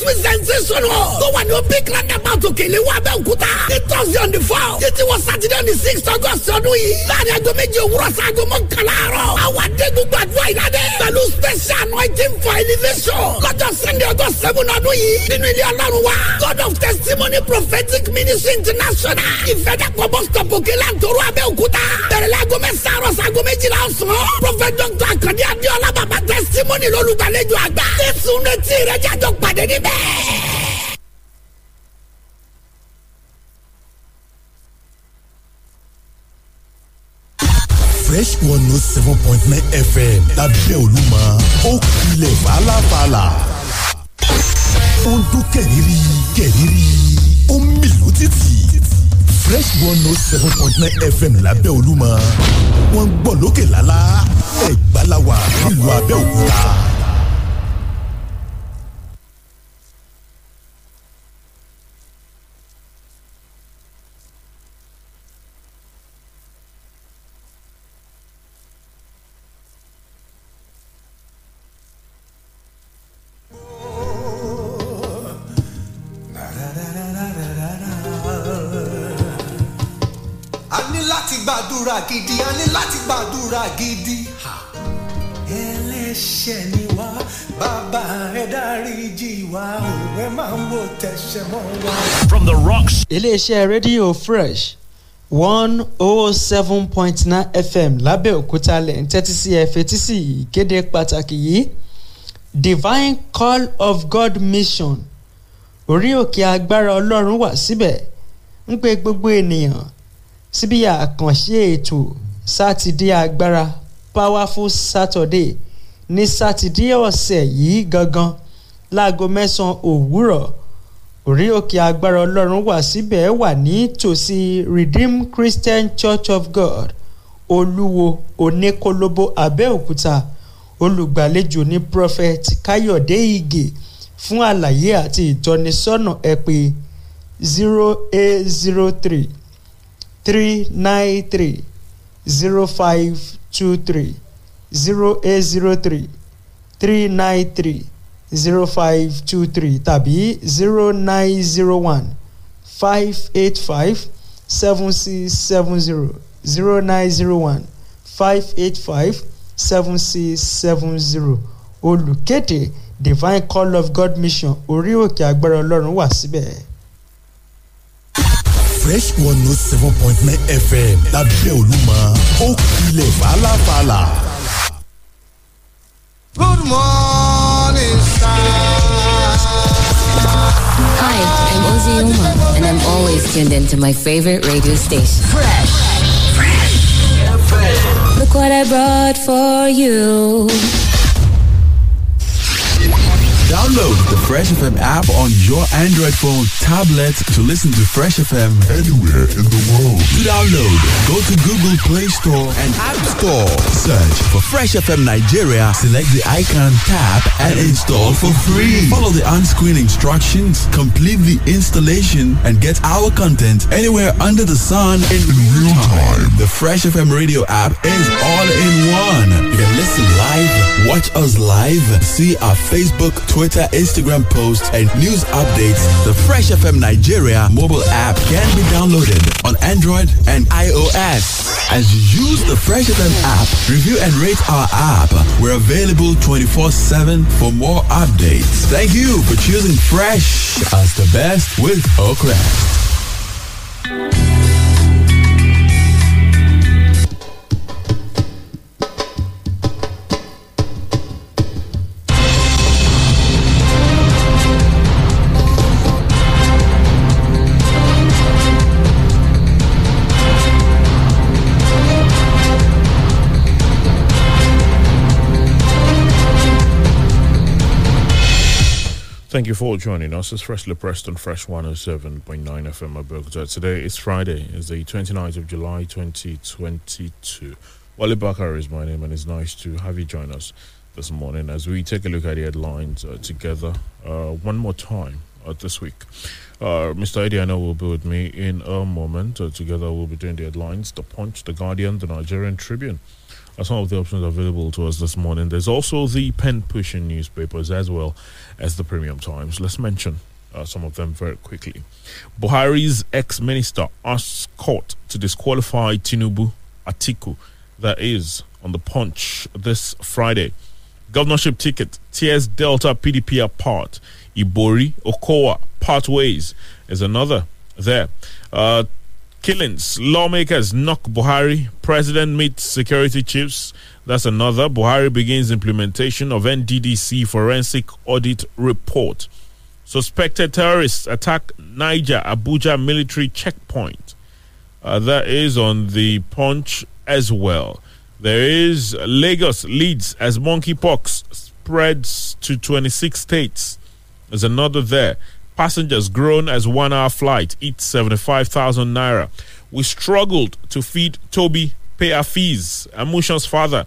sweet sensation hall tó wà ní opic roundabout òkèlè wa abẹ́òkúta. Ní thursday on the four títí wọ saturday on the six august ọdún yìí. Láàrin aago méjì òwúrọ̀ sí aago mọ́kànlá àárọ̀ àwọn adé gbogbo àdúrà ìlàdẹ pẹ̀lú special anointing for elevation. Lọ́jọ́ sunday august seven ọdún yìí nínú ilé ọlọ́run wa god of testimony prophetic ministry international ìfẹ́dàpọ̀ bus stop òkèlè àtòrò abẹ́òkúta. Bẹ̀rẹ̀ láago mẹ́sàn-án àrọ̀ sí aago méjìlá ọ̀sán prophet dr akande adéọlá bàbá testimony lólùgbàlejò àgbà. Jésù retí rẹ jájọ pàdé níbẹ̀. Fresh one note seven point nine fm lábẹ́ olúmọ ó kilẹ̀ fàlàfàlà. ó ń dún kẹ̀rìírí kẹ̀rìírí ó ń mì lótìtì fresh one note seven point nine fm lábẹ́ olúmọ wọ́n ń gbọ́ lókè lálá ẹ̀gbá la wà nílùú abẹ́òkúta. Gidi a ní láti gbàdúrà gidi. ẹlẹ́ṣẹ̀ ni wá bàbá ẹ dáríjì wá òwe máa ń wò tẹ̀sẹ̀ mọ́ wá. From the rocks. iléeṣẹ́ rédíò fresh one oh seven point nine fm lábẹ́òkúta lẹ̀ ń tẹ́tí sí ẹ fetí sí ìkéde pàtàkì yìí divine call of god mission orí òkè agbára ọlọ́run wà síbẹ̀ ń pe gbogbo ènìyàn síbi àkànṣe ètò sátidé agbára powerful saturday. Ní sátidé ọ̀sẹ̀ yìí gangan láago mẹ́sàn-án òwúrọ̀ orí òkè agbára ọlọ́run wà síbẹ̀ wà ní tòsí redeemed christian church of god olúwo oníkólóbó abẹ́òkúta. Olùgbàlejò ní prophet káyọ̀dé ìgè. Fún àlàyé àti ìtọ́nisọ́nà ẹ pé zero eight zero three three nine three zero five two three zero eight zero three three nine three zero five two three tàbí zero nine zero one five eight five seven six seven zero zero nine zero one five eight five seven six seven zero olùkéde divine call of god mission orí òkè agbára ọlọ́run wà síbẹ̀. Fresh one note seven point nine fm lábẹ́ olúmọ ó kilẹ̀ fàlàfàlà. good morning Hi, I'm Ozzy Uma, and I'm always tuned into my favorite radio station. Fresh Fresh. Look what I brought for you. Download the Fresh FM app on your Android phone, tablet to listen to Fresh FM anywhere in the world. To download, go to Google Play Store and App Store. Search for Fresh FM Nigeria, select the icon, tap, and install for free. Follow the on-screen instructions, complete the installation, and get our content anywhere under the sun in real time. Fresh FM radio app is all in one. You can listen live, watch us live, see our Facebook, Twitter, Instagram posts, and news updates. The Fresh FM Nigeria mobile app can be downloaded on Android and iOS. As you use the Fresh FM app, review and rate our app. We're available 24 7 for more updates. Thank you for choosing Fresh as the best with Oakrest. Thank you for joining us. It's Freshly Preston Fresh 107.9 FM Abuja. Today is Friday. It's the 29th of July 2022. Wale Bakar is my name and it's nice to have you join us this morning as we take a look at the headlines uh, together uh, one more time uh, this week. Uh, Mr. Ediano will be with me in a moment. Uh, together, we'll be doing the headlines The Punch, The Guardian, The Nigerian Tribune. Are some of the options available to us this morning. There's also the pen pushing newspapers as well as the Premium Times. Let's mention uh, some of them very quickly. Buhari's ex minister asks court to disqualify Tinubu Atiku. That is on the punch this Friday. Governorship ticket tears Delta PDP apart. Ibori Okowa part ways is another there. Uh, killings. Lawmakers knock Buhari. President meets security chiefs. That's another. Buhari begins implementation of NDDC forensic audit report. Suspected terrorists attack Niger Abuja military checkpoint. Uh, that is on the punch as well. There is Lagos leads as monkeypox spreads to 26 states. There's another there. Passengers grown as one hour flight eats 75,000 naira. We struggled to feed Tobi pay our fees. Amusan's father.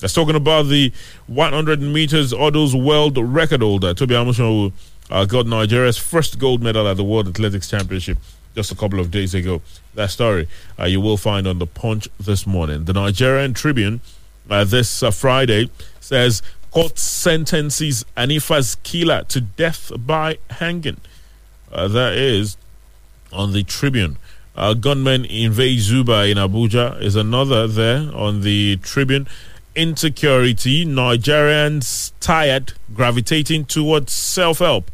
That's talking about the 100 meters hurdles world record holder. Tobi Amusan who uh, got Nigeria's first gold medal at the World Athletics Championship just a couple of days ago. That story uh, you will find on the Punch this morning. The Nigerian Tribune uh, this uh, Friday says court sentences Anifa's killer to death by hanging. Uh, that is on the Tribune. Uh, gunmen invade Zuba in Abuja is another there on the Tribune. Insecurity, Nigerians tired, gravitating towards self help.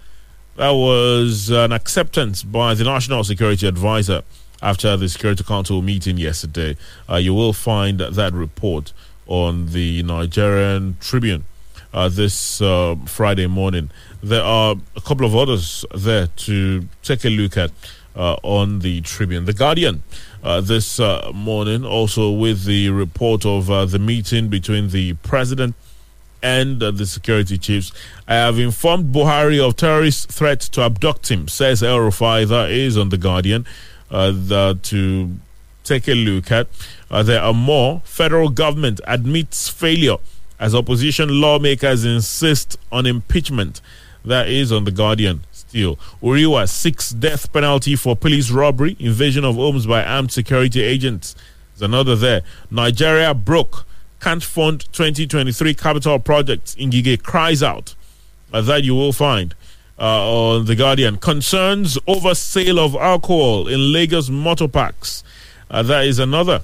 That was an acceptance by the National Security Advisor after the Security Council meeting yesterday. Uh, you will find that report on the Nigerian Tribune uh, this uh, Friday morning. There are a couple of others there to take a look at uh, on the Tribune. The Guardian uh, this uh, morning also with the report of uh, the meeting between the president and uh, the security chiefs. I have informed Buhari of terrorist threat to abduct him, says El Rufai. That is on The Guardian. Uh, the, to take a look at. There are more. Federal government admits failure as opposition lawmakers insist on impeachment. That is on The Guardian. Still, Uriwa six death penalty for police robbery, invasion of homes by armed security agents. There's another there. Nigeria broke can't fund 2023 capital projects. Ngige cries out. Uh, that you will find uh, on The Guardian. Concerns over sale of alcohol in Lagos motor parks. Uh, that is another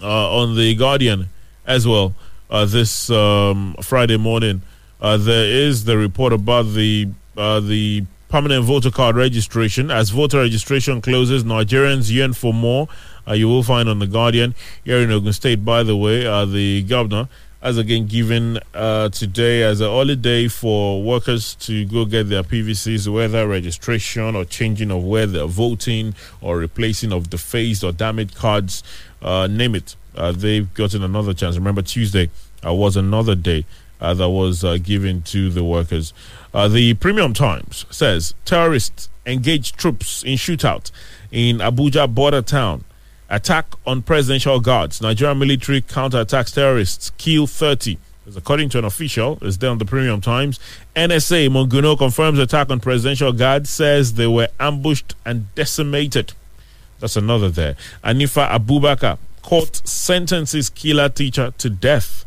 uh, on The Guardian as well uh, this um, Friday morning. Uh, there is the report about the the permanent voter card registration. As voter registration closes, Nigerians yearn for more. Uh, you will find on the Guardian here in Ogun State. By the way, uh, the governor has again given uh, today as a holiday for workers to go get their PVCs, whether registration or changing of where they're voting or replacing of defaced or damaged cards, uh, name it. Uh, they've gotten another chance. Remember, Tuesday uh, was another day uh, that was given to the workers. the Premium Times says terrorists engage troops in shootout in Abuja border town. Attack on presidential guards. Nigerian military counterattacks terrorists. Kill 30. As according to an official, it's there on the Premium Times. NSA Monguno confirms attack on presidential guards, says they were ambushed and decimated. That's another there. Anifa Abubakar, court sentences killer teacher to death.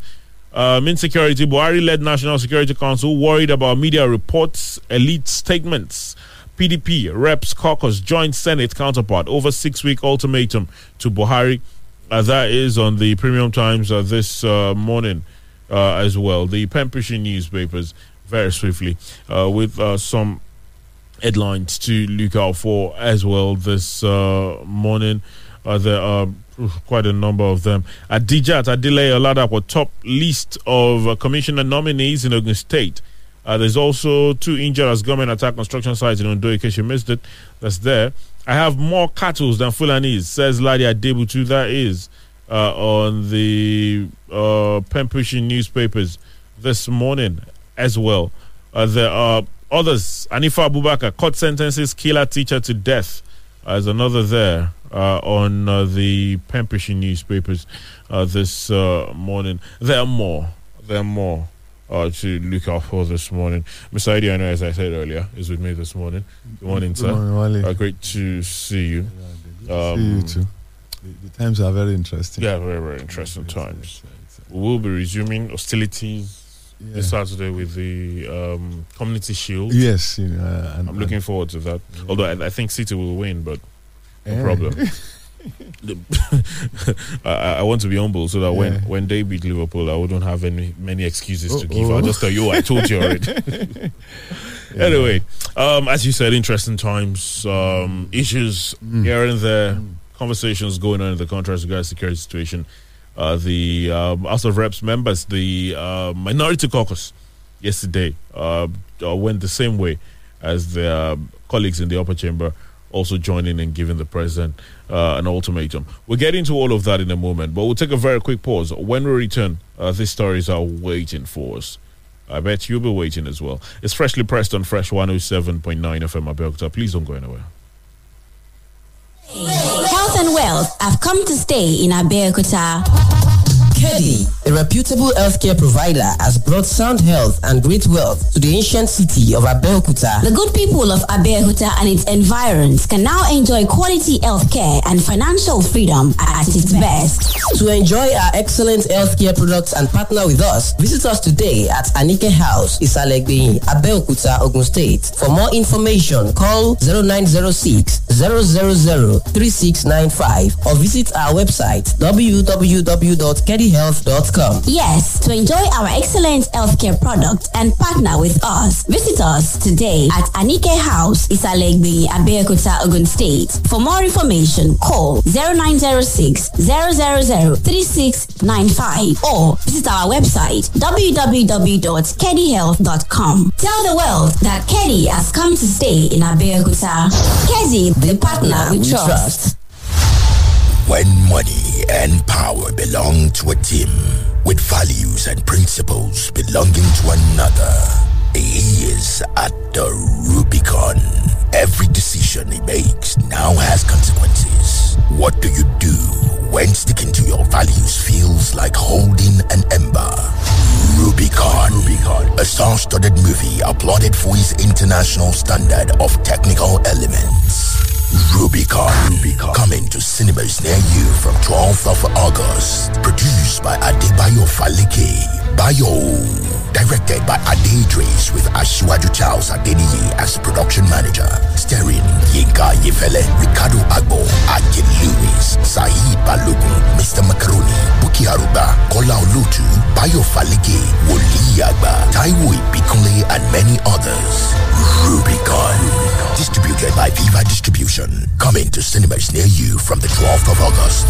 Um, insecurity, Buhari led National Security Council worried about media reports, elite statements. PDP reps caucus joint Senate counterpart over six week ultimatum to Buhari. Uh, that is on the Premium Times uh, this uh, morning uh, as well. The pushing newspapers very swiftly uh, with uh, some headlines to look out for as well this morning. are quite a number of them. Adijat Adile Oladapo top list of commissioner nominees in Ogun State. Uh, there's also two injured as government attack construction sites in Ondo, in case you missed it. That's there. I have more cattle than Fulanese, says Ladi Adebutu. That is uh, on the uh, pen pushing newspapers this morning as well. Uh, there are others. Anifa Abubakar, court sentences killer teacher to death. Uh, there's another there uh, on uh, the pushing newspapers uh, this uh, morning. There are more. There are more uh, to look out for this morning. Mr. Idi, I know, as I said earlier, is with me this morning. Good morning, sir. Good morning. Uh, great to see you. See you too. The, the times are very interesting. Yeah, very, very interesting times. We will be resuming hostilities this Saturday with the um, Community Shield. Yes, you know, uh, and, I'm looking forward to that. Although I, I think City will win, but no Eh. problem. I, I want to be humble so that when, Yeah. when they beat Liverpool, I wouldn't have any many excuses to Oh, give. I'll oh. just tell you, I told you already. Anyway, um, as you said, interesting times, um, issues Mm. here and there, conversations going on in the country as regards security situation. Uh, the um, House of Reps members, the uh, minority caucus, yesterday uh, uh, went the same way as their um, colleagues in the upper chamber, also joining and giving the president uh, an ultimatum. We'll get into all of that in a moment, but we'll take a very quick pause. When we return, uh, these stories are waiting for us. I bet you'll be waiting as well. It's freshly pressed on Fresh 107.9 FM Abeokuta. Please don't go anywhere. Health and wealth have come to stay in Abeokuta. Kedi, a reputable healthcare provider, has brought sound health and great wealth to the ancient city of Abeokuta. The good people of Abeokuta and its environs can now enjoy quality healthcare and financial freedom at its best. To enjoy our excellent healthcare products and partner with us, visit us today at Anike House, Isalegbe, Abeokuta, Ogun State. For more information, call 0906 000 3695 or visit our website Yes, to enjoy our excellent healthcare product and partner with us, visit us today at Anike House, Isalegbe, Abeokuta, Ogun State. For more information, call 0906 000 3695 or visit our website www.kedihealth.com. Tell the world that Kedi has come to stay in Abeokuta. Kedi, the partner we trust. When money and power belong to a team with values and principles belonging to another, he is at the Rubicon. Every decision he makes now has consequences. What do you do when sticking to your values feels like holding an ember? Rubicon. Rubicon. A star-studded movie applauded for its international standard of technical elements. Rubicon. Rubicon. Coming to cinemas near you from 12th of August. Produced by Adebayo Falike. Bayo. Directed by Ade Idris with Ashwaju Charles Adeniyi as production manager. Starring Yinka Ayefele, Ricardo Agbor, Akin Lewis, Saeed Balogun, Mr. Macaroni, Buki Aruba, Kola Olutu, Bayo Falike, Woli Agba, Taiwo Ibikunle, and many others. Rubicon. Distributed by Viva Distribution. Coming to cinemas near you from the 12th of August.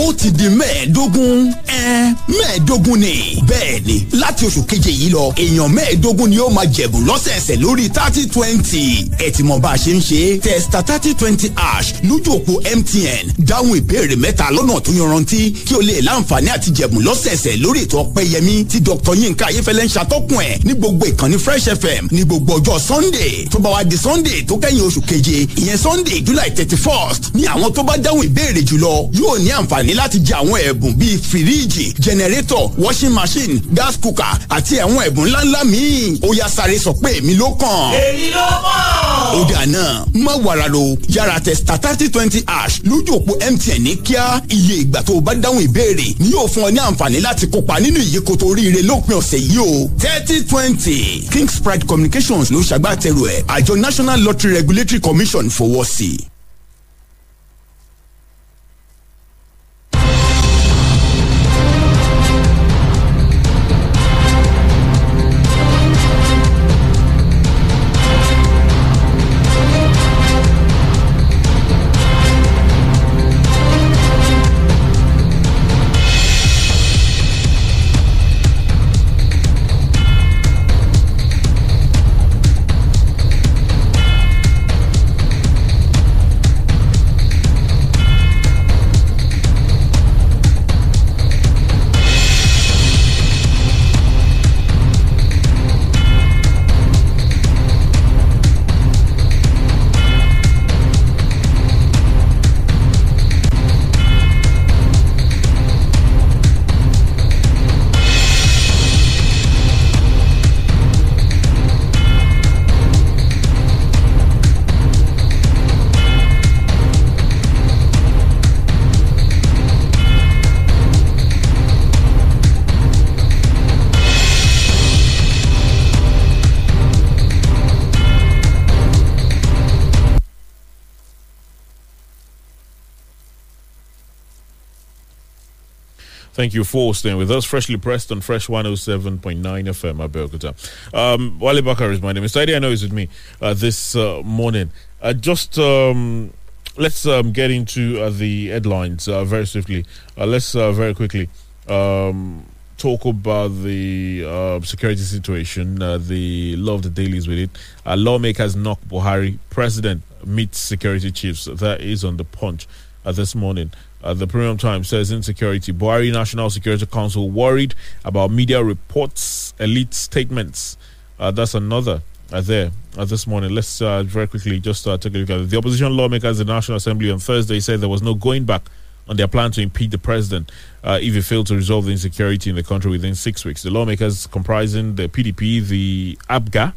ó ti di mẹ́ẹ̀ẹ́dógún ẹ mẹ́ẹ̀ẹ́dógún ni. Bẹ́ẹ̀ ni láti oṣù keje yìí lọ èèyàn mẹ́ẹ̀ẹ́dógún ni ó máa jẹ̀bùn lọ́sẹ̀ẹsẹ̀ lórí thirty twenty. Ẹ ti mọ bá a ṣe ń ṣe. Testa thirty twenty ash lójú òpó mtn dáhùn ìbéèrè mẹ́ta lọ́nà tó yanrantí kí o lè láǹfààní àti jẹ̀bùn lọ́sẹ̀ẹsẹ̀ lórí ètò ọpẹ́yẹmí tí dr. Yinka ayéfẹ́lẹ́ ń ṣàtọ́kùn ẹ̀ ní gbogbo ìkànnì fresh fm ní gbogbo ọjọ́ sunday. Tó bá wá di sunday tó kẹ́yìn oṣù keje ìyẹn sunday july thirty first ní àwọn tó bá dáhùn ìbéèrè jùlọ yóò ní àǹfààní láti jẹ àwọn ẹ̀bùn bíi fìríìjì jẹnẹrétọ̀ washing machine gas cooker àti àwọn ẹ̀bùn ńláńlá míì ó yá sáré sọ pé èmi ló kàn. èmi ló kàn. ó dà náà má wàrà lo yàrá testa thirty twenty ash lójú òpó mtn ní kíá iye ìgbà tó o bá dáhùn ìbéèrè ni yóò fún ọ ní àǹfààní láti kópa nínú ìyíkoto oríire lópin ọ̀sẹ̀ yìí o thirty twenty kings pride communications ló ṣàgbàtẹrù ẹ̀ àjọ national lottery regulatory commission fọwọ́ sí i. Thank you for staying with us. Freshly pressed on Fresh 107.9 FM, Abeokuta. Um, Wale Bakar is my name. Mr. Eddie, I know is with me uh, this uh, morning. Uh, just um, let's um, get into uh, the headlines uh, very swiftly. Uh, let's very quickly um, talk about the uh, security situation, uh, the of the dailies with it. Uh, lawmakers knock Buhari, president meets security chiefs. That is on the punch this morning. Uh, the Premium Times says insecurity. Buhari National Security Council worried about media reports, elite statements. Uh, that's another uh, there uh, this morning. Let's uh, very quickly just uh, take a look at it. The opposition lawmakers in the National Assembly on Thursday said there was no going back on their plan to impeach the president uh, if he failed to resolve the insecurity in the country within six weeks. The lawmakers, comprising the PDP, the APGA,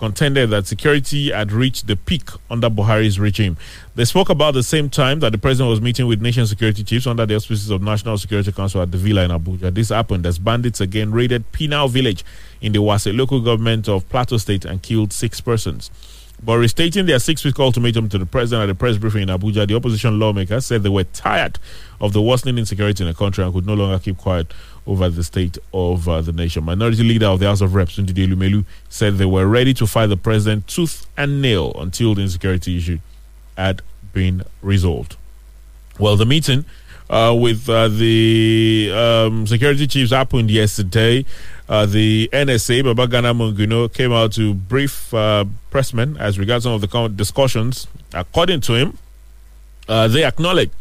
contended that security had reached the peak under Buhari's regime. They spoke about the same time that the president was meeting with nation security chiefs under the auspices of National Security Council at the villa in Abuja. This happened as bandits again raided Pinal village in the Wase local government of Plateau State and killed six persons. But restating their six week ultimatum to the president at a press briefing in Abuja, the opposition lawmakers said they were tired of the worsening insecurity in the country and could no longer keep quiet over the state of uh, the nation. Minority leader of the House of Reps, Ndudi Elumelu, said they were ready to fight the president tooth and nail until the insecurity issue had been resolved. Well, the meeting uh, with uh, the um, security chiefs happened yesterday. Uh, the NSA, Babagana Monguno, came out to brief uh, pressmen as regards some of the discussions. According to him, uh, they acknowledged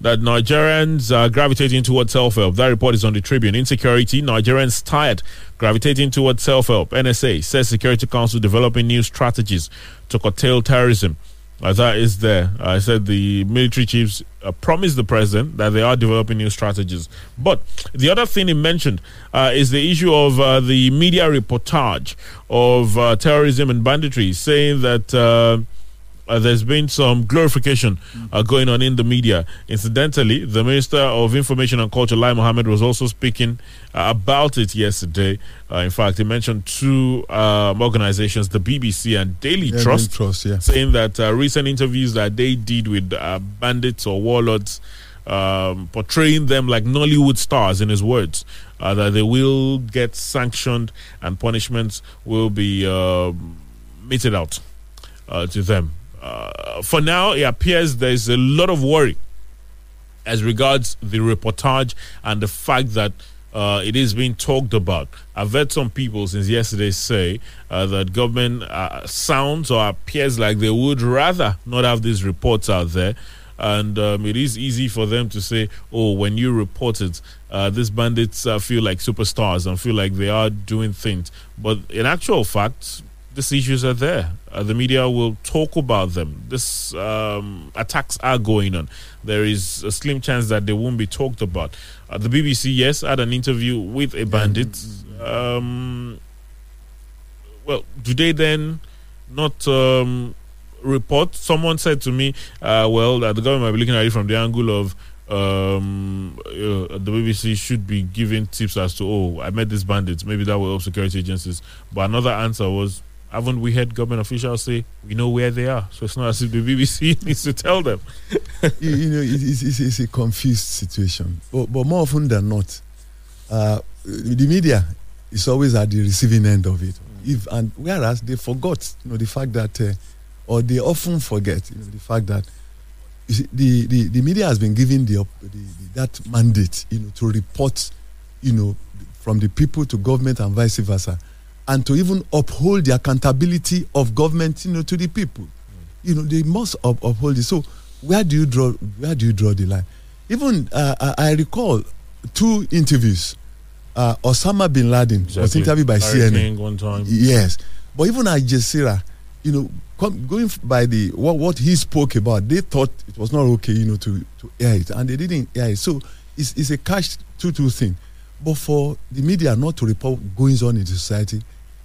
that Nigerians are gravitating towards self help. That report is on the Tribune. Insecurity, Nigerians tired, gravitating towards self help. NSA says Security Council developing new strategies to curtail terrorism. Uh, that is there. Uh, I said the military chiefs uh, promised the president that they are developing new strategies. But the other thing he mentioned uh, is the issue of the media reportage of terrorism and banditry, saying that uh, there's been some glorification uh, going on in the media. Incidentally, the Minister of Information and Culture, Lai Mohammed, was also speaking uh, about it yesterday. Uh, in fact, he mentioned two um, organizations, the BBC and Daily Yeah, Trust, Daily Trust, yeah. saying that uh, recent interviews that they did with uh, bandits or warlords. Um, portraying them like Nollywood stars, in his words, uh, that they will get sanctioned and punishments will be um meted out uh, to them. Uh, for now, it appears there's a lot of worry as regards the reportage and the fact that uh, it is being talked about. I've heard some people since yesterday say uh, that government uh, sounds or appears like they would rather not have these reports out there. And um, it is easy for them to say, oh, when you report it, uh, these bandits uh, feel like superstars and feel like they are doing things. But in actual fact, these issues are there. Uh, the media will talk about them. These um, attacks are going on. There is a slim chance that they won't be talked about. Uh, the BBC, yes, had an interview with a bandit. Um, well, do they then not um, report? Someone said to me, uh, well, that the government might be looking at it from the angle of um, uh, the BBC should be giving tips as to, oh, I met these bandits. Maybe that will help security agencies. But another answer was, haven't we heard government officials say we know where they are? So it's not as if the BBC needs to tell them. you, you know, it- it's, it's, it's a confused situation. But, but more often than not, uh, the media is always at the receiving end of it. If and whereas they forgot, you know, the fact that, uh, or they often forget, you know, the fact that see, the, the the media has been given the, the, the that mandate, you know, to report, you know, from the people to government and vice versa, and to even uphold the accountability of government, you know, to the people you know they must up, uphold it. So where do you draw where do you draw the line? Even uh, I, recall two interviews. Uh, Osama bin Laden was interviewed by Larry CNN. One time. Yes, but even Al Jazeera, you know, com- going by the what what he spoke about, they thought it was not okay, you know, to to air it, and they didn't air it. So it's it's a catch two two thing. But for the media not to report goings on in society,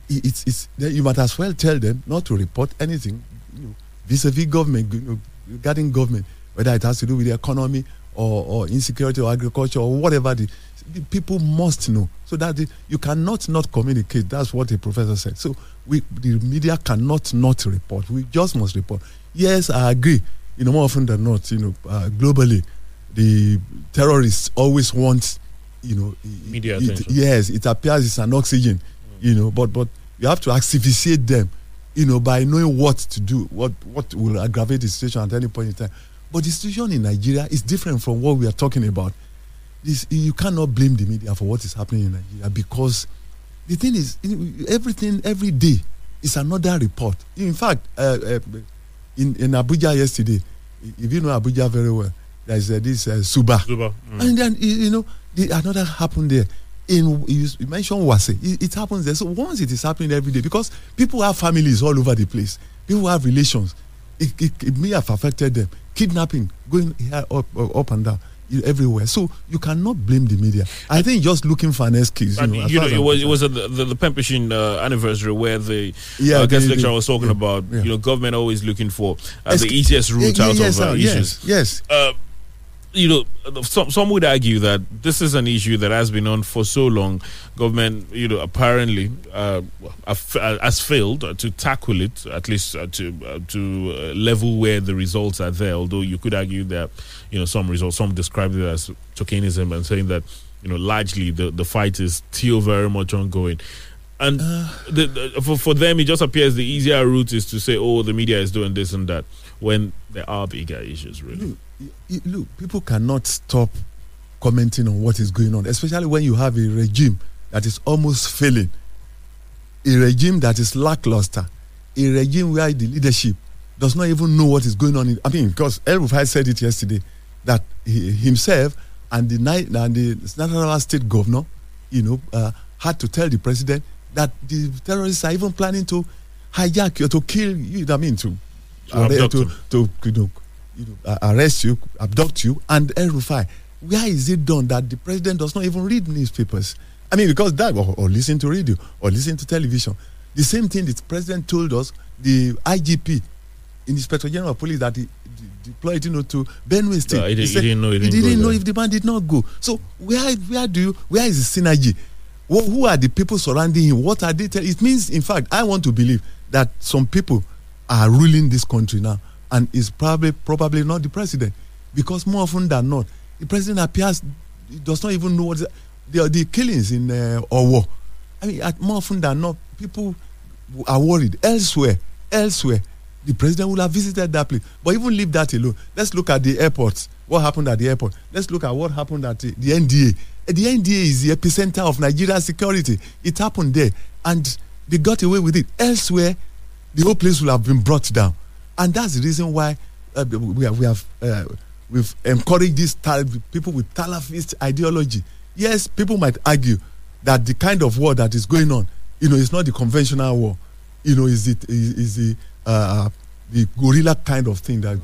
it's it's then you might as well tell them not to report anything, you know, vis-a-vis government, you know, regarding government, whether it has to do with the economy or, or insecurity or agriculture or whatever the, the people must know. So that the, you cannot not communicate. That's what the professor said. So we the media cannot not report. We just must report. Yes i agree. You know more often than not you know uh, globally the terrorists always want you know, Media it- attention. yes, it appears it's an oxygen, you know, but but you have to asphyxiate them, you know, by knowing what to do, what what will aggravate the situation at any point in time. But the situation in Nigeria is different from what we are talking about. This you cannot blame the media for what is happening in Nigeria because the thing is everything every day is another report. In fact, uh, uh, in in Abuja yesterday, if you know Abuja very well, there is uh, this uh, Suba. Zuba. Mm. And then you know the, another happened there. In you, you mentioned Wase, it, it happens there. So once it is happening every day, because people have families all over the place, people have relations. It, it, it may have affected them. Kidnapping going here up up, and down everywhere. So you cannot blame the media. I think just looking for an excuse. You know, you know, it was it was at the, the, the Pempishin uh, anniversary where the Yeah, uh, guest the- lecturer was talking yeah, about yeah. you know government always looking for uh, the easiest route out yes, of uh, sir, issues. yes, yes. Uh, you know, some some would argue that this is an issue that has been on for so long. Government, you know, apparently uh, uh, has failed to tackle it, at least uh, to uh, to uh, level where the results are there. Although you could argue that, you know, some results, some describe it as tokenism and saying that, you know, largely the the fight is still very much ongoing. And the, the, for, for them, it just appears the easier route is to say, oh, the media is doing this and that, when there are bigger issues, really. you- look, people cannot stop commenting on what is going on, especially when you have a regime that is almost failing, a regime that is lackluster, a regime where the leadership does not even know what is going on. In, I mean, because El Rufai said it yesterday that he, himself and the and the Nasarawa state governor, you know, uh, had to tell the president that the terrorists are even planning to hijack you to kill you. I mean, to To to, to you know, you know, uh, arrest you, abduct you, and El. Where is it done that the president does not even read newspapers? I mean, because that, or, or listen to radio, or listen to television. The same thing the president told us, the IGP, Inspector General of Police, that he de- deployed, you know, to Benue State. Yeah, he he said didn't know he He didn't didn't know there. if the man did not go. So where, where do you, where is the synergy? Who, who are the people surrounding him? What are they? Tell- it means, in fact, I want to believe that some people are ruling this country now, and is probably probably not the president, because more often than not, the president appears does not even know what the, the, killings in uh, Owo. I mean, more often than not, people are worried elsewhere. Elsewhere, the president will have visited that place. But even leave that alone. Let's look at the airports. What happened at the airport? Let's look at what happened at the, the NDA. Uh, The NDA is the epicenter of Nigerian security. It happened there, and they got away with it. Elsewhere, the whole place will have been brought down, and that's the reason why uh, we have, we have uh, we've encouraged these people with Talafist ideology. Yes, people might argue that the kind of war that is going on, you know, is not the conventional war. You know, is it is, is the uh, the guerrilla kind of thing that.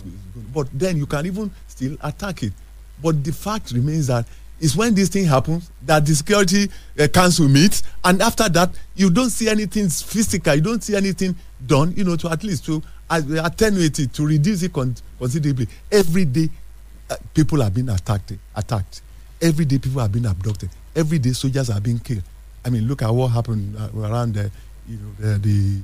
But then you can even still attack it. But the fact remains that it's when this thing happens that the security uh, council meets, and after that you don't see anything physical, you don't see anything done, you know, to at least to uh, attenuate it, to reduce it con- considerably. Every day, uh, people are being attacked, attacked. Every day, people are being abducted. Every day, soldiers are being killed. I mean, look at what happened uh, around the, you know, the, the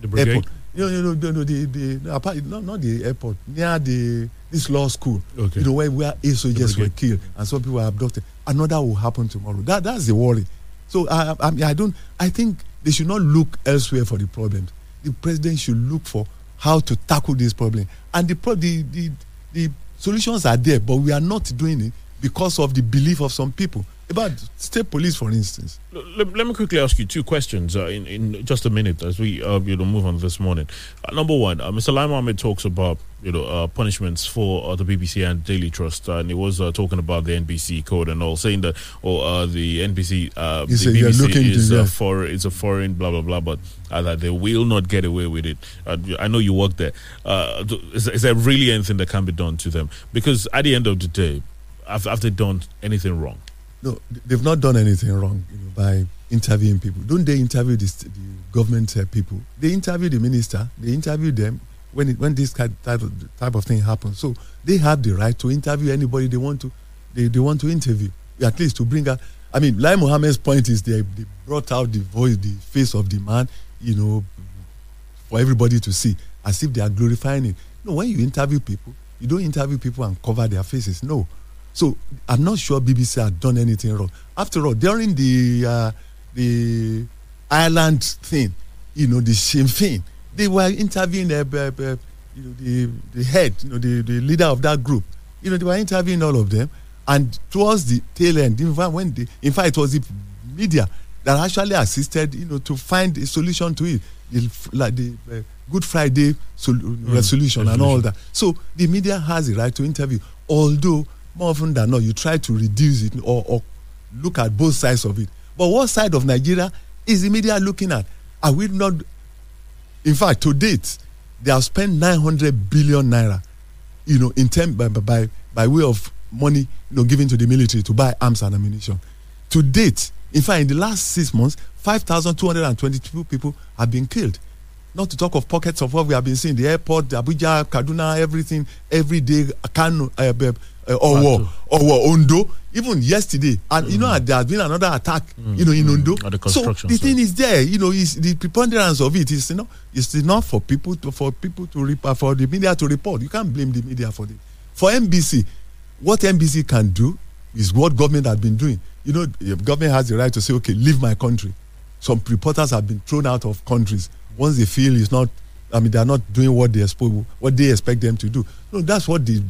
The brigade? airport. You know, you know, no, no, the, the, no, not, not the airport, near the this law school. Okay. You know, where, where eight soldiers were killed and some people were abducted. Another will happen tomorrow. That that's the worry. So I, I, I don't. I think they should not look elsewhere for the problems. The president should look for how to tackle this problem. And the pro, the, the the solutions are there, but we are not doing it because of the belief of some people. About state police, for instance. Let, let me quickly ask you two questions uh, in, in just a minute as we uh, you know move on this morning. Uh, number one, uh, Mr. Lai Mohammed talks about you know uh, punishments for uh, the BBC and Daily Trust, and he was uh, talking about the NBC code and all, saying that oh uh, the NBC uh, the "You're BBC is a that." for it's a foreign blah blah blah, but uh, that they will not get away with it. Uh, I know you work there. Uh, is, is there really anything that can be done to them? Because at the end of the day, have, have they done anything wrong? No, they've not done anything wrong you know, by interviewing people. Don't they interview the government uh, people? They interview the minister. They interview them when it, when this kind type of type of thing happens. So they have the right to interview anybody they want to. They, they want to interview at least to bring out. I mean, Lai Mohammed's point is they, they brought out the voice, the face of the man. You know, for everybody to see, as if they are glorifying it. No, when you interview people, you don't interview people and cover their faces. No. So I'm not sure BBC had done anything wrong. After all, during the uh, the Ireland thing, you know, the Sinn Féin, they were interviewing uh, uh, uh, you know, the, the head, you know, the, the leader of that group. You know, they were interviewing all of them. And towards the tail end, in fact, when the, in fact, it was the media that actually assisted, you know, to find a solution to it. The, like the uh, Good Friday sol- resolution and all that. So the media has a right to interview, although more often than not, you try to reduce it or, or look at both sides of it. But what side of Nigeria is the media looking at? Are we not? In fact, to date, they have spent 900 billion naira, you know, in term by, by by way of money, you know, given to the military to buy arms and ammunition. To date, in fact, in the last six months, 5,222 people have been killed. Not to talk of pockets of what we have been seeing, the airport, Abuja, Kaduna, everything, every day, Kano, uh, uh, uh, Owo, Owo, Ondo, even yesterday. And you know, there has been another attack, you know, in Ondo. At the so the site. thing is there, you know, is the preponderance of it is you know, it's enough for people to for people to report for the media to report. You can't blame the media for this. For NBC, what NBC can do is what government has been doing. You know, government has the right to say, okay, leave my country. Some reporters have been thrown out of countries once they feel it's not. I mean, they are not doing what they expect what they expect them to do. No, that's what the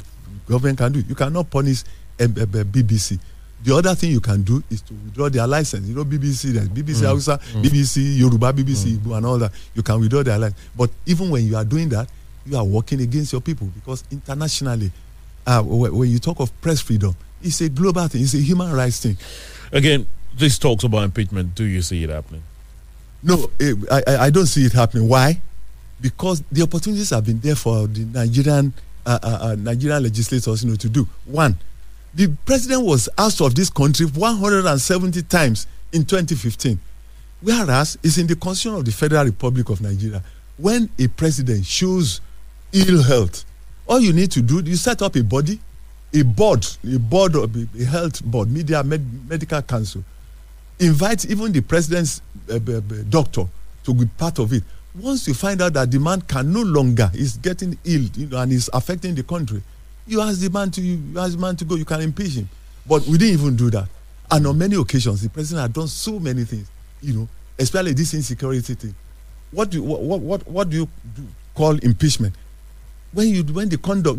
government can do. You cannot punish um, uh, uh, BBC. The other thing you can do is to withdraw their license. You know, BBC, there's BBC Mm. Hausa, Mm. BBC Yoruba, BBC Igbo, and all that. You can withdraw their license. But even when you are doing that, you are working against your people because internationally, uh, when you talk of press freedom, it's a global thing. It's a human rights thing. Again, this talks about impeachment. Do you see it happening? No, eh, I, I, don't see it happening. Why? Because the opportunities have been there for the Nigerian Uh, uh, uh, Nigerian legislators, you know, to do. One, the president was asked of this country 170 times in 2015, whereas it's in the constitution of the Federal Republic of Nigeria. When a president shows ill health, all you need to do you set up a body, a board, a board of a health board, media med- medical council invite even the president's uh, doctor to be part of it. Once you find out that the man can no longer is getting ill you know, and is affecting the country, you ask the man to you ask the man to go. You can impeach him, but we didn't even do that. And on many occasions, the president had done so many things, you know, especially this insecurity thing. What do you, what, what what do you do, call impeachment? when you when the conduct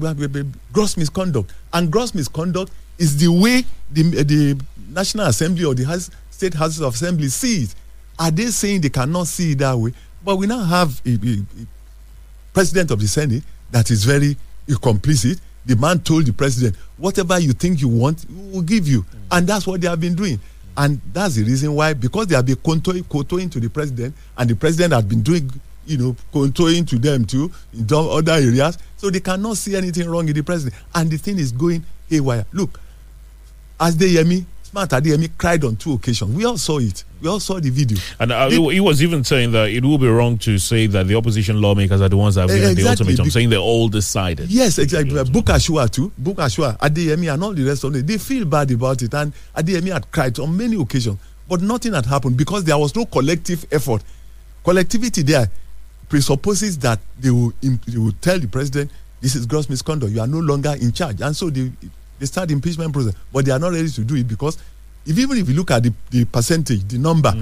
gross misconduct and gross misconduct is the way the the national assembly or the house, state houses of assembly see it are they saying they cannot see it that way but we now have a, a, a president of the senate that is very complicit the man told the president whatever you think you want we will give you mm. and that's what they have been doing and that's the reason why because they have been kowtowing to the president and the president has been doing you know, kowtowing to them too in other areas. So they cannot see anything wrong in the president. And the thing is going haywire. Look, as Deyemi, Smart Adeyemi cried on two occasions. We all saw it. We all saw the video. And uh, The- he, was even saying that it will be wrong to say that the opposition lawmakers are the ones that have Eh, given the exactly, ultimatum, be- saying they're all decided. Yes, exactly. Bukashua too. Bukashua, Adeyemi, and all the rest of them. They feel bad about it. And Adeyemi had cried on many occasions. But nothing had happened because there was no collective effort. Collectivity there presupposes that they will, they will tell the president, this is gross misconduct. You are no longer in charge. And so they, they start the impeachment process. But they are not ready to do it because if, even if you look at the, the percentage, the number,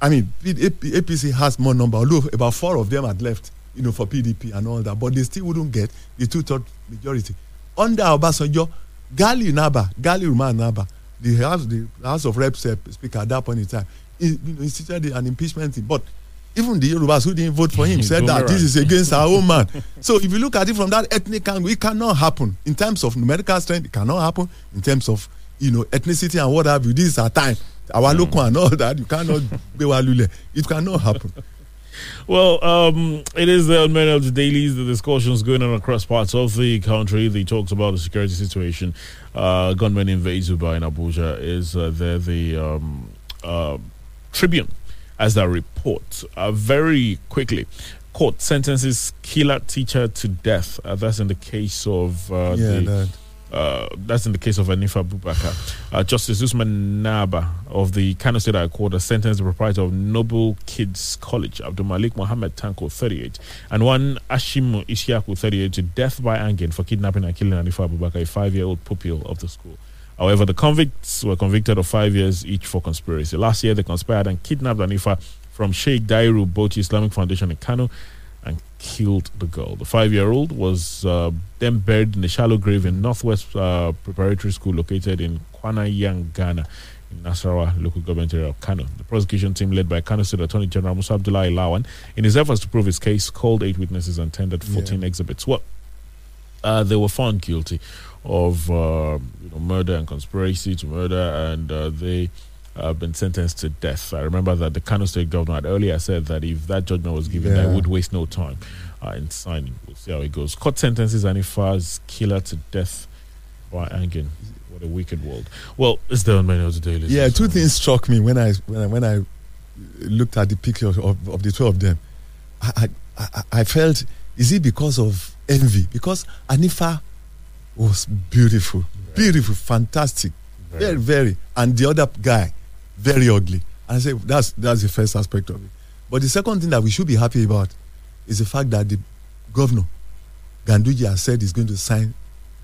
I mean, APC has more number, although about four of them had left, you know, for PDP and all that, but they still wouldn't get the two-third majority. Under Obasanjo, Ghali Na'Abba, Ghali Umar Na'Abba, the House, the House of Reps uh, speaker at that point in time, he, you know, instituted an impeachment thing. But even the Yorubas who didn't vote for him said that Boomerang. this is against our own man. So if you look at it from that ethnic angle, it cannot happen. In terms of numerical strength, it cannot happen. In terms of you know ethnicity and what have you, this is our time. Our local and all that, you cannot be walule. It cannot happen. Well, um, it is the many of the dailies, the discussions going on across parts of the country. They talked about the security situation. Uh, gunmen invade Zuba in Abuja. Is uh, there the um, uh, Tribune as that report? Uh, very quickly, court sentences killer teacher to death. Uh, that's in the case of uh, Yeah, the. Uh, that's in the case of Anifa Bubaka. Uh, Justice Usman Naba of the Kano State High Court has sentenced the proprietor of Noble Kids College, Abdul Malik Mohammed Tanko, 38, and one Ashimu Ishiaku, 38, to death by hanging for kidnapping and killing Anifa Bubakar, a five year old pupil of the school. However, the convicts were convicted of five years each for conspiracy. Last year, they conspired and kidnapped Anifa from Sheikh Dairu Boti Islamic Foundation in Kano and killed the girl. The five year old was uh, then buried in a shallow grave in Northwest uh, Preparatory School located in Kwanayang, Ghana. In Nasarawa local government area of Kano. The prosecution team, led by Kano State Attorney General Musa Abdullah Lawan, in his efforts to prove his case, called eight witnesses and tendered 14 exhibits. Well, uh, they were found guilty of uh, you know, murder and conspiracy to murder, and uh, they have been sentenced to death. I remember that the Kano State governor had earlier said that if that judgment was given, Yeah. they would waste no time uh, in signing. We'll see how it goes. Court sentences Anifa's killer to death by hanging. What a wicked world. Well, it's there on of the dailies. Yeah, two things struck me when I when I, when I looked at the picture of, of the two of them. I, I I- I felt is it because of envy? Because Anifa was beautiful, beautiful, fantastic, very very, and the other guy very ugly. And I said that's that's the first aspect of it. But the second thing that we should be happy about is the fact that the governor Ganduje has said he's going to sign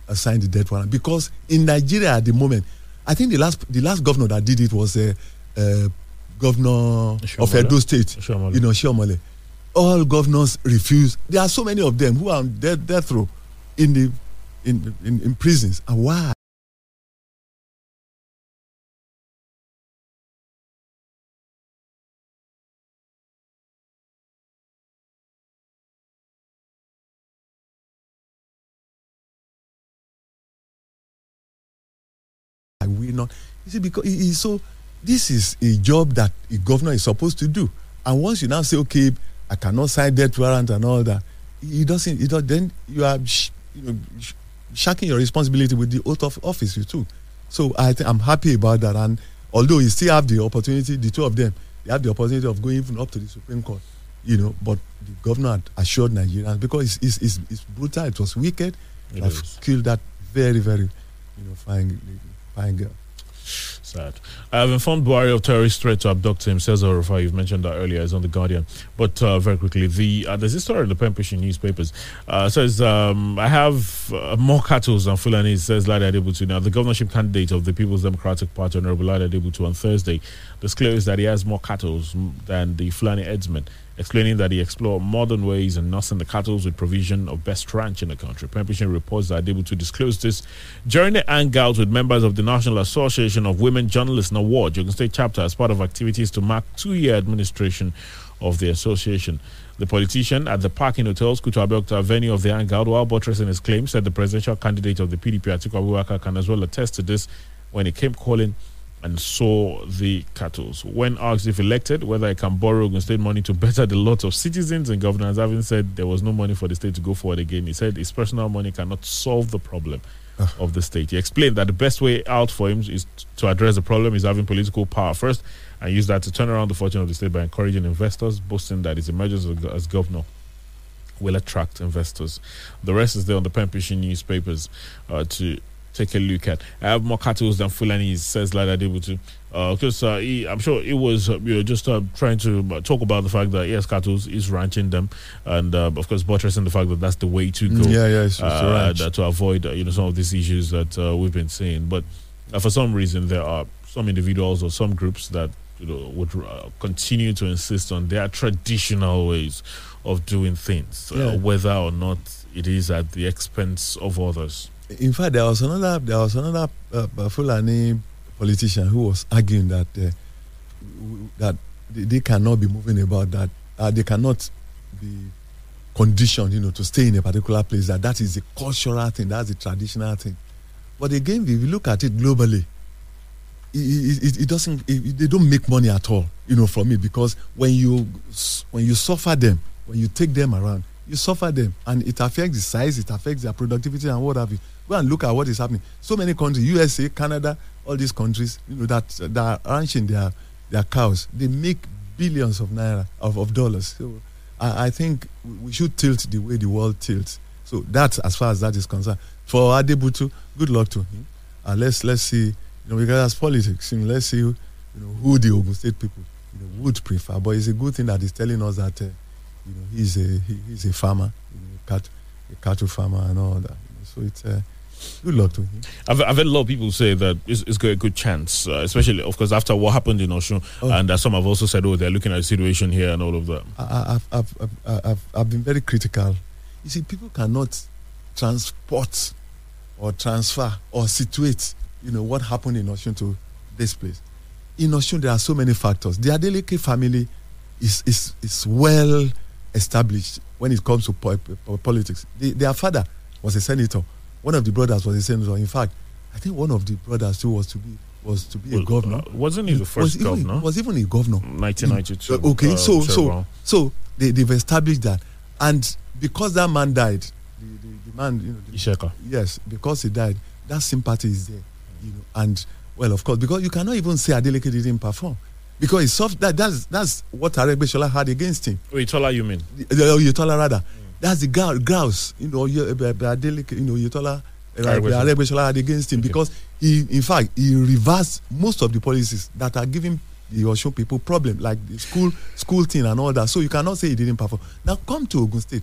uh, sign the death warrant because in Nigeria at the moment, I think the last the last governor that did it was uh, uh, governor of Shiomole. Edo State, Shiomole. you know. All governors refuse. There are so many of them who are on death, death row in the in, in in prisons. And why? I will not. You see, because he is so. This is a job that a governor is supposed to do. And once you now say, okay, I cannot sign death warrant and all that, he doesn't. He does, then you are, you know, shacking your responsibility with the oath of office you too. So I think I'm happy about that. And although you still have the opportunity, the two of them, they have the opportunity of going even up to the Supreme Court. You know, but the governor had assured Nigerians because it's, it's, it's, it's brutal. It was wicked. It I've killed that very, very, you know, fine, fine girl. Sad. I have informed Buhari of terrorist threat to abduct him. Says Rufai, you've mentioned that earlier. It's on the Guardian. But uh, very quickly, the uh, there's this story in the Punch newspapers. Uh, says um, I have uh, more cattle than Fulani. Says Ladi Adebutu. Now, the governorship candidate of the People's Democratic Party, Honorable Ladi Adebutu, on Thursday disclosed that he has more cattle than the Fulani headsman, explaining that he explored modern ways in nursing the cattle with provision of best ranch in the country. Punch reports that able to disclose this during the hangout with members of the National Association of Women Journalists and Award, Jogun State chapter, as part of activities to mark two-year administration of the association. The politician at the Park Inn Hotels, Kuto Abeokuta venue of the hangout, while buttressing his claim, said the presidential candidate of the PDP, Atiku Abubakar, can as well attest to this when he came calling and saw the cattle. When asked if elected, whether he can borrow Ogun State money to better the lot of citizens and governors, having said there was no money for the state to go forward again, he said his personal money cannot solve the problem of the state. He explained that the best way out for him is to address the problem is having political power first and use that to turn around the fortune of the state by encouraging investors, boasting that his emergence as, governor will attract investors. The rest is there on the pen pushing newspapers uh, to take a look at. I have more cattle than Fulani, says Ladi Adebutu. Because uh, he, I'm sure it was uh, you know, just uh, trying to uh, talk about the fact that yes, cattle is ranching them, and uh, of course buttressing the fact that that's the way to go. Yeah, yeah, it's- it's uh, to avoid uh, you know some of these issues that uh, we've been seeing. But uh, for some reason, there are some individuals or some groups that you know would uh, continue to insist on their traditional ways of doing things, Yeah. uh, whether or not it is at the expense of others. In fact, there was another there was another uh, uh, Fulani politician who was arguing that uh, that they, cannot be moving about that uh, they cannot be conditioned, you know, to stay in a particular place. That that is the cultural thing, that's the traditional thing. But again, if you look at it globally, it, it- it doesn't. It, they don't make money at all, you know, from it because when you when you suffer them, when you take them around, you suffer them, and it affects the size, it affects their productivity and what have you. Go and look at what is happening. So many countries, USA, Canada, all these countries, you know, that that are ranching their their cows, they make billions of naira of, of dollars. So I, I think we should tilt the way the world tilts. So that's as far as that is concerned. For Adebutu, good luck to him. Uh, let's let's see, you know, because that's politics. You know, let's see, you know, who the Ogun State people you know, would prefer. But it's a good thing that he's telling us that, uh, you know, he's a he, he's a farmer, you know, a cattle farmer and all that. You know, so it's uh, Good luck to him. I've, I've heard a lot of people say that it's, it's got a good chance, uh, especially, of course, after what happened in Osun. Oh. And uh, some have also said, oh, they're looking at the situation here and all of that. I, I've, I've, I've, I've, I've been very critical. You see, people cannot transport or transfer or situate, you know, what happened in Osun to this place. In Osun, there are so many factors. The Adeleke family is, is, is well established when it comes to po- po- politics. The, their father was a senator. One of the brothers was a senator. In fact, I think one of the brothers too was to be was to be a governor. uh, wasn't he the first was even- governor? Was even a governor. 1992. Uh, okay, uh, so so so they, they've established that, and because that man died, the, the, the man, you know, the, Isiaka. yes, because he died, that sympathy is there, you know, and well, of course, because you cannot even say Adeleke didn't perform, because it's soft. That that's that's what Aregbesola had against him. Wait, Tola, you mean? The- the Oyetola rather, that's the grou- grouse, you know, Adeleke, you know, Oyetola. Aregbesola. Aregbesola had against him because he, in fact, he reversed most of the policies that are giving the Osun people problem, like the school school thing and all that. So you cannot say he didn't perform. Now come to Ogun State,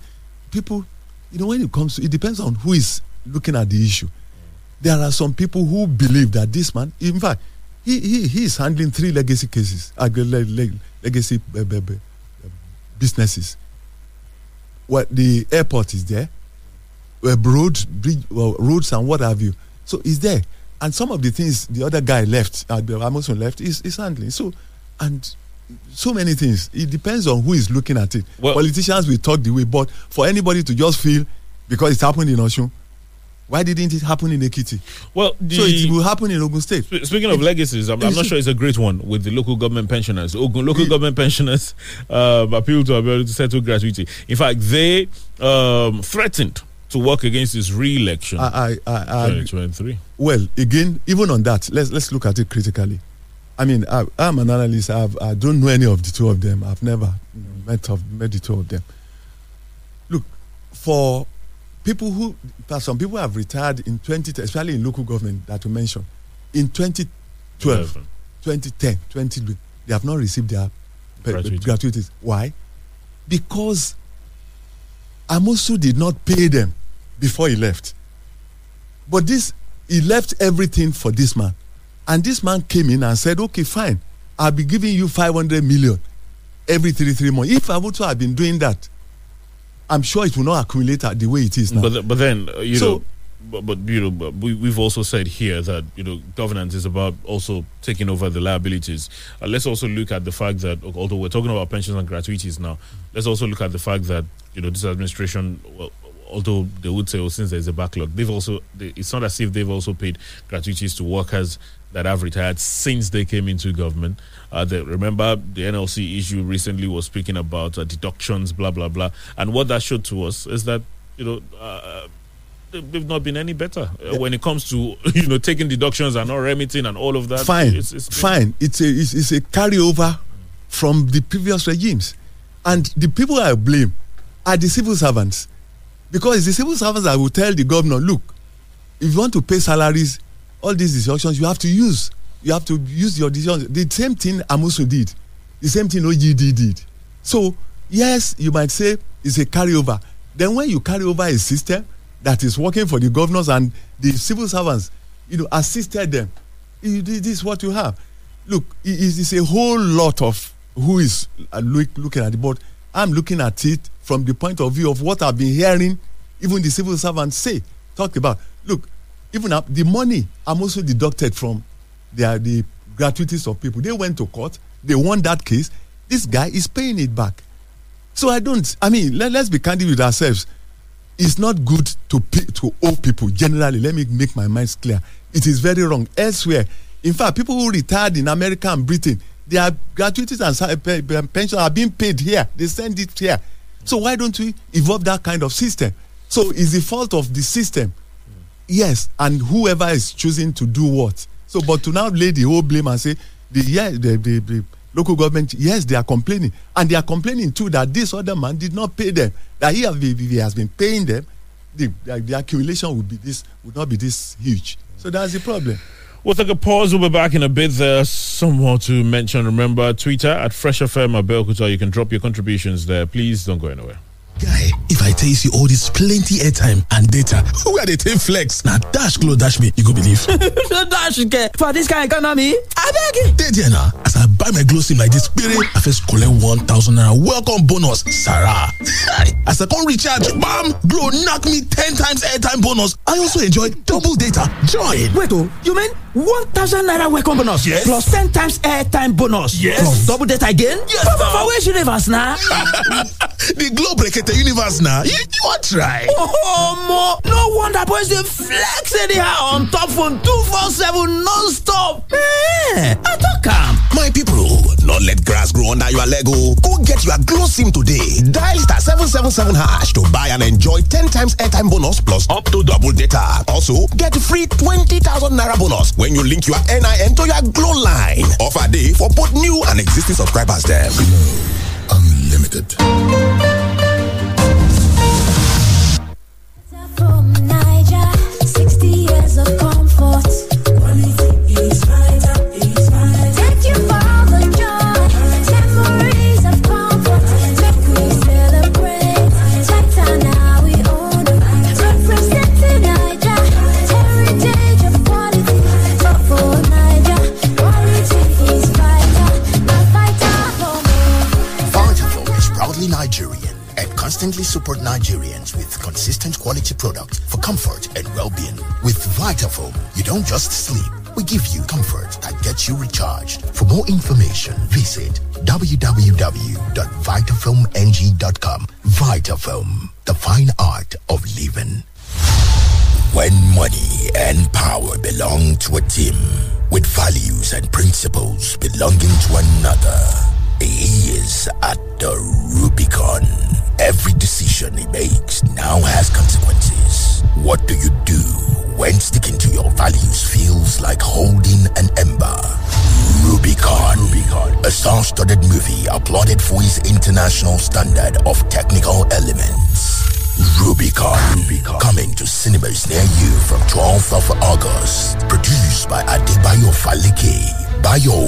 people, you know, when it comes to, it depends on who is looking at the issue. There are some people who believe that this man, in fact, he he, he is handling three legacy cases, le- le- legacy uh, uh, uh, businesses. What the airport is there, uh, road, bridge, well, roads and what have you. So it's there, and some of the things the other guy left, uh, the Amosun left, is is handling. So, and so many things. It depends on who is looking at it. Politicians will talk the way, but for anybody to just feel because it's happened in Osun, why didn't it happen in Ekiti? Well, the, so it will happen in Ogun State. Sp- Speaking of legacies, I'm, I'm not sure it's a great one with the local government pensioners. Ogun local government pensioners um, appeal to ability to settle gratuity. In fact, they um, threatened to work against his re-election. I, I, I, I 2023. Well, again, even on that, let's let's look at it critically. I mean, I, I'm an analyst. I've, I don't know any of the two of them. I've never you know, met of met the two of them. Look, for people who, some people have retired in 20, especially in local government that you mentioned, in 2012, Eleven. 2010, 20, they have not received their Gratuity. gratuities. Why? Because Amosun did not pay them before he left. But this, he left everything for this man. And this man came in and said, okay, fine, I'll be giving you 500 million every three, three months. If Amosun had been doing that, I'm sure it will not accumulate at the way it is now. But, but then, uh, you So- know, but, but you know, but we, we've also said here that you know governance is about also taking over the liabilities. Uh, let's also look at the fact that although we're talking about pensions and gratuities now, let's also look at the fact that you know this administration, well, although they would say, oh, since there's a backlog, they've also they, it's not as if they've also paid gratuities to workers that have retired since they came into government. Uh, they, remember the NLC issue recently was speaking about uh, deductions, blah blah blah, and what that showed to us is that you know. Uh, they- they've not been any better uh, when it comes to you know taking deductions and not remitting and all of that. fine, It's, it's fine. It's a it's, it's a carryover from the previous regimes, and the people I blame are the civil servants, because it's the civil servants that will tell the governor, look, if you want to pay salaries, all these deductions you have to use. You have to use your decisions. The same thing Amosun did, the same thing OGD did. So yes, you might say it's a carryover. Then when you carry over a system that is working for the governors and the civil servants, you know, assisted them, this is what you have. Look, it's a whole lot of who is uh, look, looking at the board. I'm looking at it from the point of view of what I've been hearing, even the civil servants say, talk about. Look, even up the money I'm also deducted from the, the gratuities of people. They went to court, they won that case. This guy is paying it back. So I don't. I mean, let, let's be candid with ourselves. It's not good to pay, to owe people generally. Let me make my mind clear. It is very wrong. Elsewhere, in fact, people who retired in America and Britain, their gratuities and pensions are being paid here. They send it here. So why don't we evolve that kind of system? So it's the fault of the system. Yes, and whoever is choosing to do what. So, but to now lay the whole blame and say the yeah the, the, the local government yes they are complaining and they are complaining too that this other man did not pay them that he, have, he has been paying them the, the, the accumulation would be this would not be this huge. So that's the problem. We'll take a pause. We'll be back in a bit. There's some more to mention. Remember, Twitter at Fresh FM Abeokuta. You can drop your contributions there. Please don't go anywhere. Guy, if I tell you see all this plenty airtime and data, where they take flex? Now dash Glo dash me, you go believe. dash get for this kind economy. I beg you. Dey there now, as I buy my Glo sim like this, spirit, I first collect one thousand naira welcome bonus, Sarah. as I come recharge, bam, Glo knock me ten times airtime bonus. I also enjoy double data. Join. Wait oh, you mean one thousand naira welcome bonus? Yes. Plus ten times airtime bonus. Yes. Plus double data again? Yes, For, for, now. for which universe now? the Glo break the universe now. You, you want try? Oh, mo, no wonder boys dey flex anyhow on top phone 247 non-stop. Eh, I talk am. My people, not let grass grow under your leg. oh. Go get your Glo sim today. Dial star 777 hash to buy and enjoy 10 times airtime bonus plus up to double data. Also, get free 20,000 naira bonus when you link your NIN to your Glo line. Offer day for both new and existing subscribers them. Unlimited. Information, international standard of technical elements. Rubicon, Rubicon, coming to cinemas near you from 12th of August. Produced by Adebayo Falike. Bayo.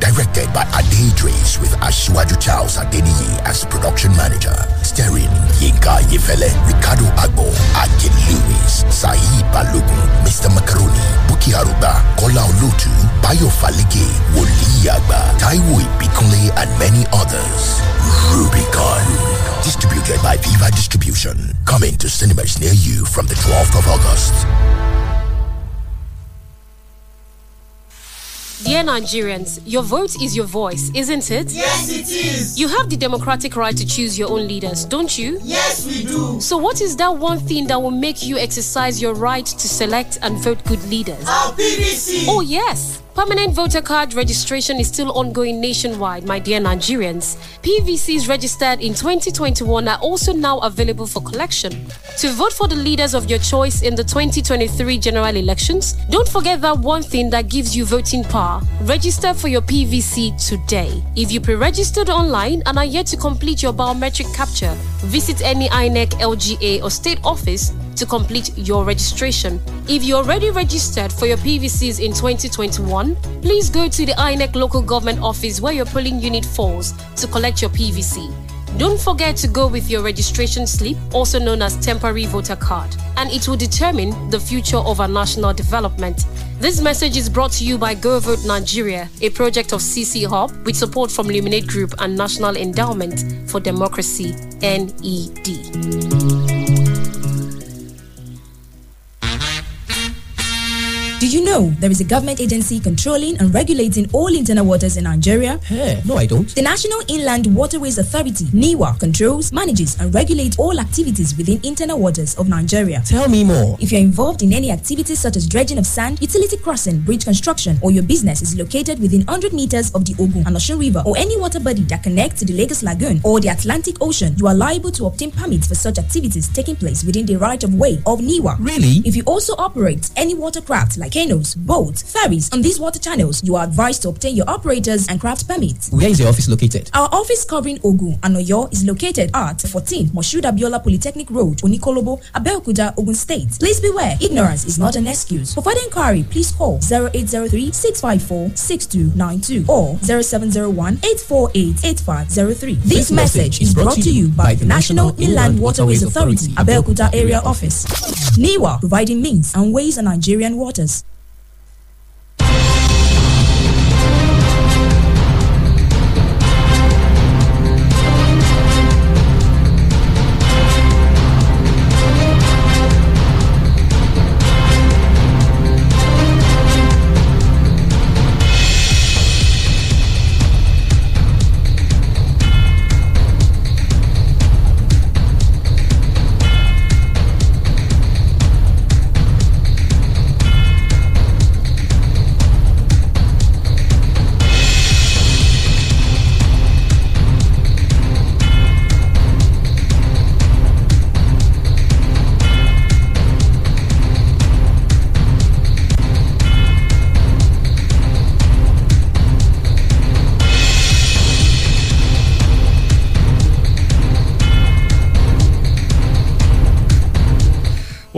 Directed by Ade Idris with Ashwaju Charles Adeniyi as production manager. Starring Yinka Ayefele, Ricardo Agbor, Akin Lewis, Saeed Balogun, Mr. Macaroni, Buki Aruba, Kola Olutu, Bayo Falike, Woli Agba, Taiwo Ibikunle, and many others. Rubicon. Distributed by Viva Distribution. Coming to cinemas near you from the 12th of August. Dear Nigerians, your vote is your voice, isn't it? Yes, it is. You have the democratic right to choose your own leaders, don't you? Yes, we do. So, what is that one thing that will make you exercise your right to select and vote good leaders? Our PVC. Oh, yes. Permanent voter card registration is still ongoing nationwide, my dear Nigerians. PVCs registered in 2021 are also now available for collection. To vote for the leaders of your choice in the 2023 general elections, don't forget that one thing that gives you voting power. Register for your PVC today. If you pre registered online and are yet to complete your biometric capture, visit any INEC, LGA, or state office to complete your registration. If you're already registered for your PVCs in 2021, please go to the INEC local government office where your polling unit falls to collect your PVC. Don't forget to go with your registration slip, also known as temporary voter card, and it will determine the future of our national development. This message is brought to you by Go Vote Nigeria, a project of CC Hub with support from Luminate Group and National Endowment for Democracy, NED. Do you know there is a government agency controlling and regulating all internal waters in Nigeria? Hey, no, I don't. The National Inland Waterways Authority, NIWA, controls, manages, and regulates all activities within internal waters of Nigeria. Tell me more. If you're involved in any activities such as dredging of sand, utility crossing, bridge construction, or your business is located within 100 meters of the Ogun and Ocean River or any water body that connects to the Lagos Lagoon or the Atlantic Ocean, you are liable to obtain permits for such activities taking place within the right of way of NIWA. Really? If you also operate any watercraft like canoes, boats, ferries. On these water channels, you are advised to obtain your operators and craft permits. Where is your office located? Our office covering Ogun and Oyo is located at 14 Moshood Abiola Polytechnic Road, Onikolobo, Abeokuta, Ogun State. Please beware, ignorance is not an excuse. For further inquiry, please call 0803 654 6292 or 0701 848 8503. This message is brought to you by the National Inland Waterways Authority, Abeokuta Area Office. NIWA, providing means and ways on Nigerian waters.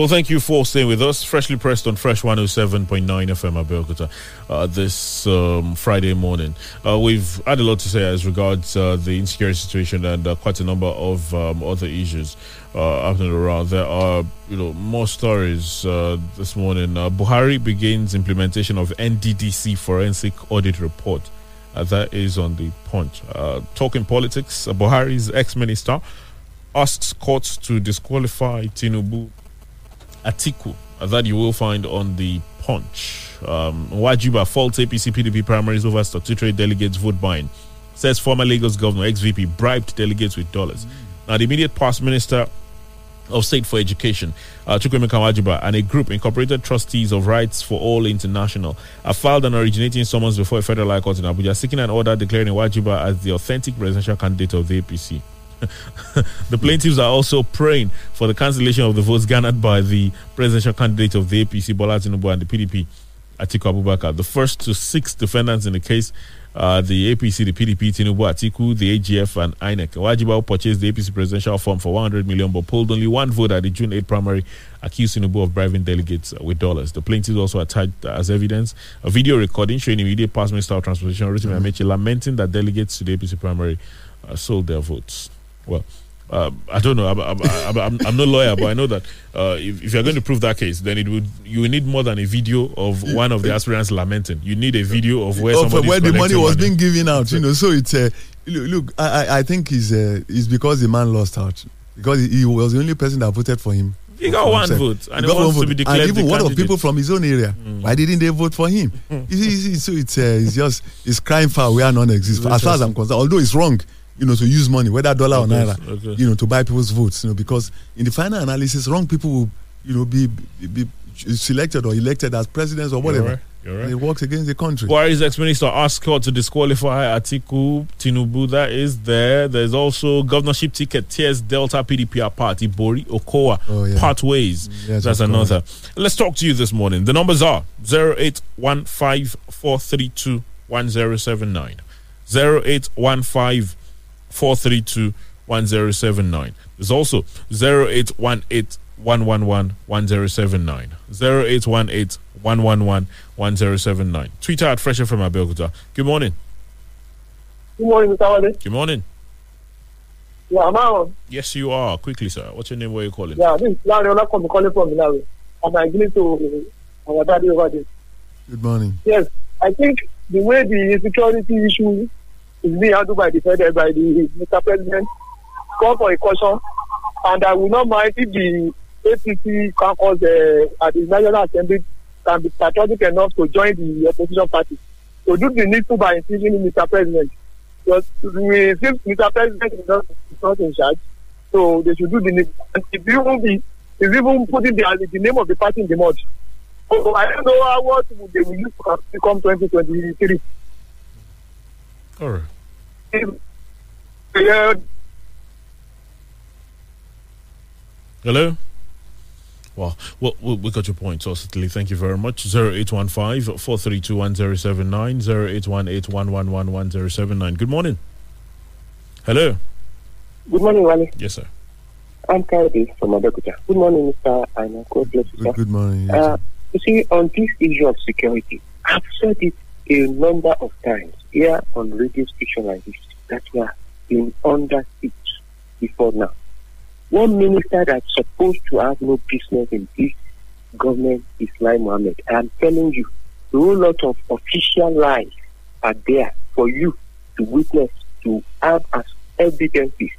Well, thank you for staying with us. Freshly pressed on Fresh 107.9 FM Abeokuta uh, this um, Friday morning. Uh, we've had a lot to say as regards uh, the insecurity situation and uh, quite a number of um, other issues uh, happening around. There are, you know, more stories uh, this morning. Uh, Buhari begins implementation of NDDC forensic audit report. That is on the. Uh, talking politics, uh, Buhari's ex-minister asks courts to disqualify Tinubu Atiku that you will find on the punch. Um, Nwajiuba faults APC PDP primaries over statutory delegates vote buying. Says former Lagos governor XVP bribed delegates with dollars. Now, the immediate past minister of State for Education, uh, Chukwuemeka and a group incorporated trustees of Rights for All International have filed an originating summons before a federal high court in Abuja seeking an order declaring Nwajiuba as the authentic presidential candidate of the APC. the plaintiffs are also praying for the cancellation of the votes garnered by the presidential candidate of the APC, Bola Tinubu, and the PDP, Atiku Abubakar. The first to six defendants in the case, uh, the APC, the PDP, Tinubu, Atiku, the AGF, and INEC. Nwajiuba purchased the APC presidential form for 100 million, but pulled only one vote at the June 8 primary, accused Tinubu of bribing delegates with dollars. The plaintiffs also attached as evidence a video recording showing immediate past Minister of Transportation, Rotimi Amaechi, lamenting that delegates to the APC primary uh, sold their votes. Well, uh, I don't know. I'm, I'm, I'm, I'm, no lawyer, but I know that uh, if, if you're going to prove that case, then it would you need more than a video of one of the aspirants lamenting. You need a video of where of where the money was being given out, you know. So it's uh, look, I, I- think it's uh, it's because the man lost out because he, was the only person that voted for him. He got one vote, and He he got wants one to be vote. declared and even the one of people from his own area. Why didn't they vote for him? You see, so it's uh, it's just it's crime foul where none exists. As far as I'm concerned, although it's wrong, you know, to use money, whether dollar or Of naira, course. you know, to buy people's votes, you know, because in the final analysis, wrong people will, you know, be be, be selected or elected as presidents or whatever. right, you're right. It works against the country. Buhari's ex-minister asked court to disqualify Atiku Tinubu. That is there. There's also governorship ticket tears Delta PDP party Ibori Okowa Oh, yeah. part ways. Mm, yes, That's another. Let's talk to you this morning. The numbers are 0815-432-1079. 0815-432-1079. There's also 0818 111 1079. 0818 111 1079. Twitter at Fresh FM Abeokuta. Good morning. Good morning, Mr. Wale. Good morning. Yeah, I'm on. Yes, you are. Quickly, sir. What's your name? Where are you calling? Yeah, this is Larry Olakomi calling from Malawi. I'm agreeing to uh, our daddy over there. Good morning. Yes, I think the way the insecurity issue is being handled by the by the Mr. President, call for a caution, and I will not mind if the APC caucus uh, at the National Assembly can be patriotic enough to join the opposition party to do the needful by impeaching Mr. President. Because we Mr. President is not, is not in charge, so they should do the needful. And if be, even putting the, the name of the party in the mud. So I don't know how what they will use to become 2023. All right. Yeah, Hello? Well, well, we we got your point, Ositli. Thank you very much. 0815 432 1079 0818 Good morning. Hello. Good morning, Wale. Yes, sir. I'm Kayode from Abeokuta. Good morning, Mr. Aina. God bless you, sir. Good morning. yes, Uh, you see, on this issue of security, I've said it a number of times here on radio station like this that we are in under siege before now. One minister that's supposed to have no business in this government is Lai Mohammed. I'm telling you, a whole lot of official lies are there for you to witness, to have as evidences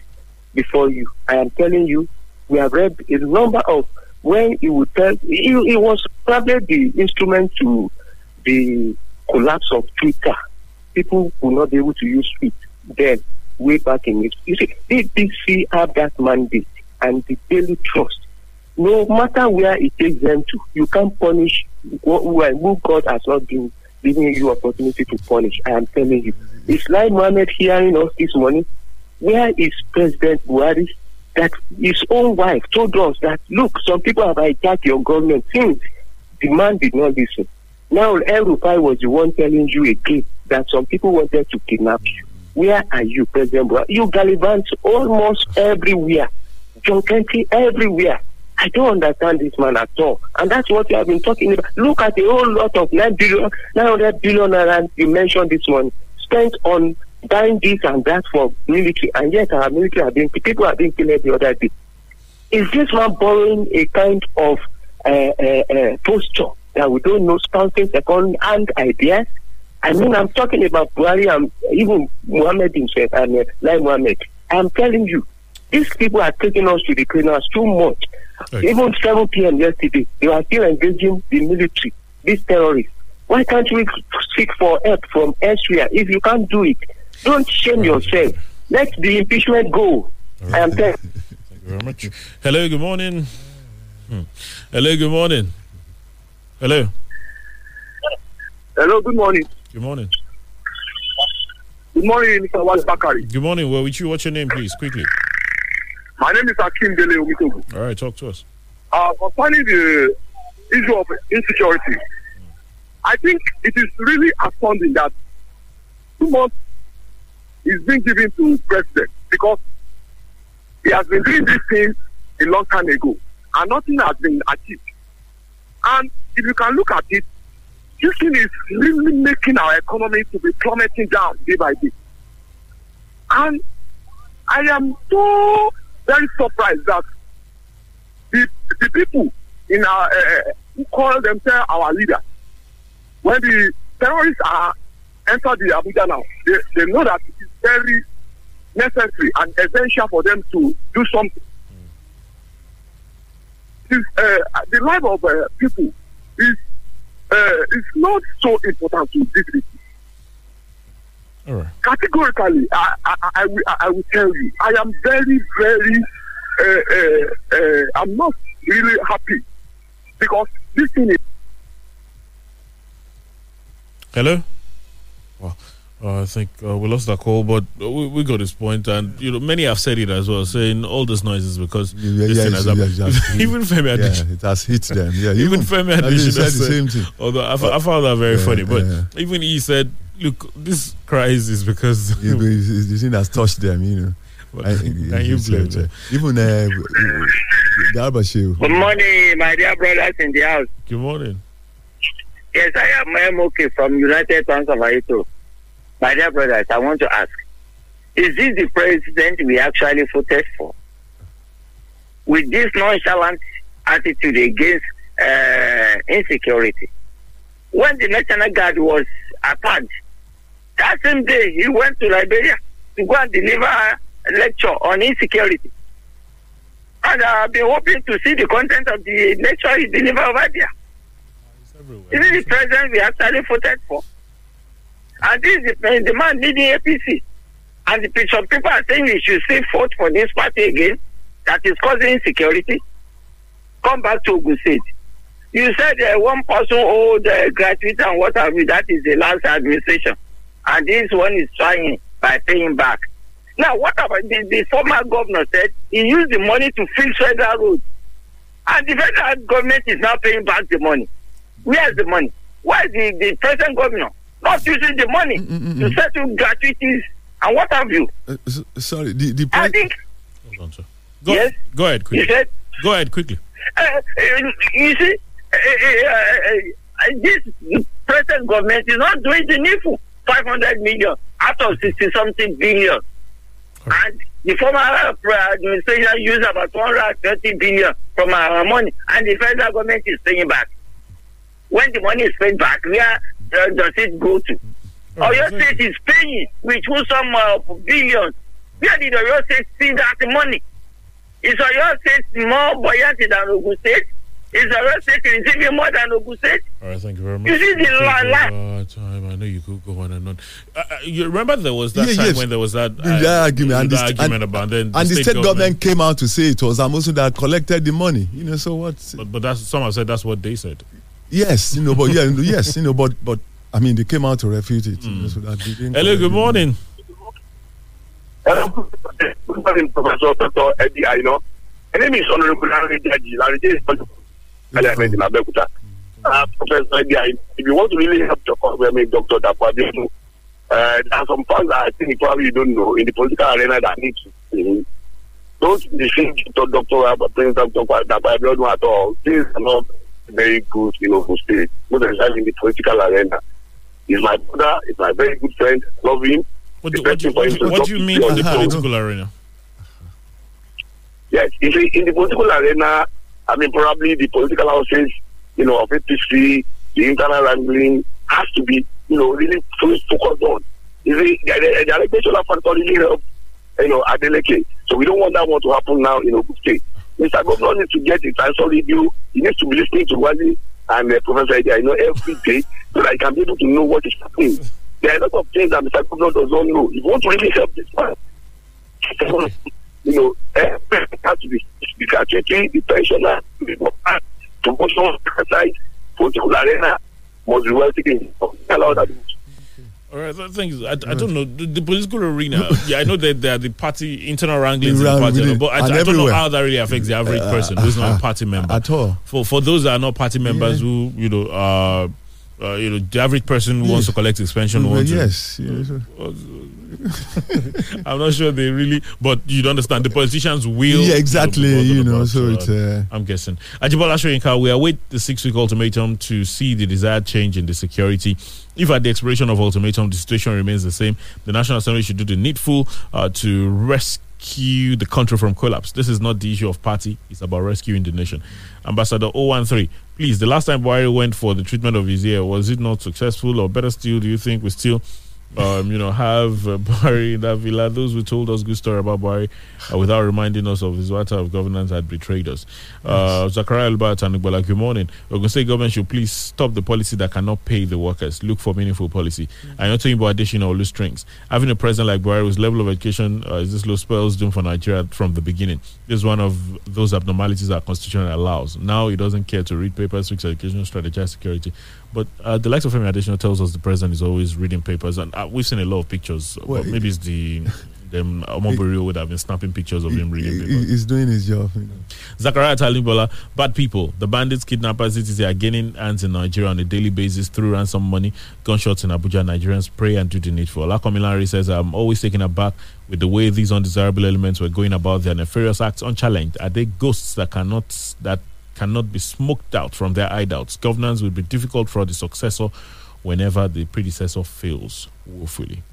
before you. I am telling you, we have read a number of when he would tell, he, he was probably the instrument to the collapse of Twitter. People will not be able to use it then, way back in it. You see, BBC have that mandate and the daily trust. No matter where it takes them to, you can't punish who God has not been giving you opportunity to punish. I am telling you. It's like Mohammed hearing us this morning? Where is President Buhari that his own wife told us that look, some people have hijacked your government since the man did not listen. Now El Rufai was the one telling you again that some people wanted to kidnap you. Where are you, President Buhari? You gallivant almost everywhere. John Kennedy everywhere. I don't understand this man at all. And that's what we have been talking about. Look at the whole lot of 9 billion, 900 billion naira you mentioned this morning spent on buying this and that for military. And yet our military are being, people are being killed the other day. Is this man borrowing a kind of uh, uh, uh, posture that we don't know, spouting second hand ideas? I mean, I'm talking about Buhari and even Muhammad himself, and uh, Lai Muhammad. I'm telling you, these people are taking us to the cleaners too much. Even 7 p.m. yesterday, they are still engaging the military, these terrorists. Why can't we seek for help from elsewhere? If you can't do it, don't shame yourself. Let the impeachment go. I am telling Thank you very much. Hello, good morning. Hmm. Hello, good morning. Hello. Hello, good morning. Good morning. Good morning, Mr. Wale Bakari. Good morning. Well, with you, what's your name, please, quickly? My name is Akim Dele Omitogu. All right, talk to us. Uh, concerning the issue of insecurity, I think it is really astounding that two months is being given to president because he has been doing this thing a long time ago and nothing has been achieved. And if you can look at it, this thing is really making our economy to be plummeting down day by day. And I am so very surprised that the, the people in our uh, who call themselves our leaders, when the terrorists are enter the Abuja now, they, they know that it is very necessary and essential for them to do something. Is, uh, the life of uh, people is uh, is not so important to this right. Categorically, I, I, I, I, will, I will tell you, I am very, very, uh, uh, uh, I'm not really happy because this thing is Hello. Well, uh, I think uh, we lost that call, but we, we got his point, and you know many have said it as well, saying all this noise is because Yeah, this yeah, thing has yeah, happened. yeah, yeah. even Femi Yeah, Adesina, it has hit them. Yeah, even even- Femi I mean, said the same thing. Although I, fo- I found that very Yeah, funny, but yeah. even he said, "Look, this crisis is because Yeah, but it's- it's- the thing has touched them, you know. Well, I- can you it's, blame them? Even uh, the Albashir. Good morning, my dear brothers in the house. Good morning. Yes, I am MOK from United Sons of Aito. My dear brothers, I want to ask Is this the president we actually voted for? With this nonchalant attitude against uh, insecurity. When the National Guard was attacked, that same day he went to Liberia to go and deliver a lecture on insecurity. And I've been hoping to see the content of the lecture he delivered over there. Is it the president we actually voted for? And this is the, the man leading APC. And the, some people are saying we should still vote for this party again that is causing insecurity. Come back to Ogun State. You said uh, one person owed uh, gratuity and what have you. That is the last administration. And this one is trying by paying back. Now, what about the, the former governor said he used the money to fix federal roads. And the federal government is now paying back the money. Where is the money? Why is the, the present governor not using the money to settle gratuities and what have you? Uh, s- sorry, the the I think Go, Yes? go ahead quickly. said Go ahead quickly. uh, uh, you see, uh, uh, uh, this present government is not doing the needful. 500 million out of 60 something billion. And the former administration used about 230 billion from our money, and the federal government is paying back. When the money is paid back, where uh, does it go to? Oyo State is paying with who some uh, billions. Where did Oyo State see that money? Is Oyo State more buoyant than Ogun State? Is Oyo State receiving more than Ogun State? All right, thank you very much. You see the Thank la- you, la- uh, time. I know you could go on and on. Uh, uh, you remember there was that Yeah, time yes. when there was that, uh, the argument and, that the, argument and, about then and the state government, came out to say it was Amosun that collected the money. You know, so what? But, but that's some have said that's what they said. Yes, you know, but yeah, yes, you know, but but I mean, they came out to refute it. You know, so that they didn't Hello, good the morning. Good morning, Professor Dr. Eddie Aino. My name is Honorable Larry Jaji. Larry Jaji is Parliament in Abeokuta. Uh, Professor Eddie Aino, if you want to really help your I mean, Dr. Dapo Abiodun, uh, there are some facts that I think probably you don't know in the political arena that need to be. Don't defend Dr. Dr. President Dr. Dapo Abiodun at all. Things are not very good in Ogun State, most especially in the political arena. He's my brother, he's my very good friend, love him. What do, what do, what him do, what do you mean in on the political arena? Yes, you see, in the political arena, I mean, probably the political houses, you know, of APC, the internal wrangling has to be, you know, really fully focused on. You see, the, the, the allegation of factor really helped, you know, Adeleke. So we don't want that one to happen now in Ogun State. Mr. Governor needs to get his answer review. He needs to be listening to Wali and uh, Professor Eddie, I know every day so that he can be able to know what is happening. There are a lot of things that Mr. Governor does not know. If you want to really help this man, you know, everything has to be the gratuity, the pensioner, the promotion, exercise, political arena must be well taken. Allow that. All right, thing I, I don't know the, the political arena. yeah, I know that there are the party internal wranglings in the party, but I, I don't know how that really affects the average Uh, person who's not uh, a party member at all. For for those that are not party members, who you know, uh, uh, you know, the average person who wants to collect his pension, Well, wants to- yes, yes. I'm not sure they really, but you don't understand the politicians will. Yeah, exactly, you know, so it's, uh, I'm guessing. Ajibola Shoyinka, we await the six-week ultimatum to see the desired change in the security. If at the expiration of ultimatum the situation remains the same, the National Assembly should do the needful uh, to rescue the country from collapse. This is not the issue of party; it's about rescuing the nation. Ambassador 013, please. The last time Buhari went for the treatment of his ear, was it not successful, or better still, do you think we still? Um, you know, have uh, Buhari in that villa. Those who told us good story about Buhari uh, without reminding us of his water of governance had betrayed us. Uh, Zachariah Albert and Igbola, good morning. Ogun State government should please stop the policy that cannot pay the workers. Look for meaningful policy. I'm not talking about addition or loose strings. Having a president like Buhari whose level of education uh, is this low spells doom for Nigeria from the beginning. This is one of those abnormalities our constitution allows. Now he doesn't care to read papers, fix education, strategize security. But uh, the likes of Femi Adesina tells us the president is always reading papers, and uh, we've seen a lot of pictures. Well, but maybe it's the them Omobori would have been snapping pictures of him reading papers. He's doing his job. You know. Zachariah Talimbola, bad people, the bandits, kidnappers, etc. are gaining hands in Nigeria on a daily basis through ransom money, gunshots in Abuja. Nigerians pray and do the needful. Alakomilari says, I'm always taken aback with the way these undesirable elements were going about their nefarious acts unchallenged. Are they ghosts that cannot that cannot be smoked out from their hideouts? Governance will be difficult for the successor whenever the predecessor fails woefully.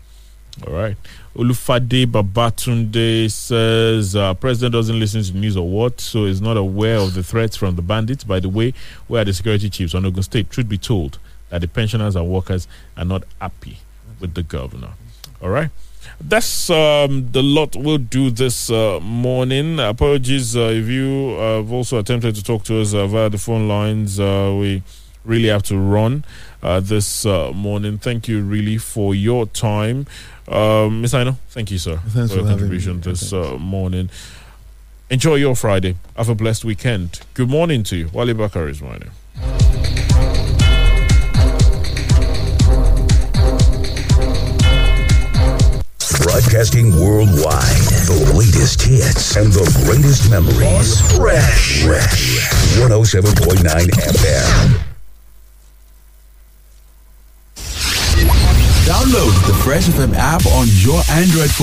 All right. Olufade Babatunde says uh, president doesn't listen to news or what, so is not aware of the threats from the bandits. By the way, where are the security chiefs on Ogun State? Truth be told, that the pensioners and workers are not happy with the governor. All right. That's um, the lot we'll do this uh, morning. Apologies uh, if you uh, have also attempted to talk to us uh, via the phone lines. Uh, we really have to run uh, this uh, morning. Thank you really for your time. Um, Miss Aino, thank you, sir, Thanks for your for having contribution me. this uh, morning. Enjoy your Friday. Have a blessed weekend. Good morning to you. Wale Bakar is my name. Broadcasting worldwide. The latest hits and the greatest memories. Fresh. Fresh. 107.9 FM. Download the Fresh FM app on your Android phone.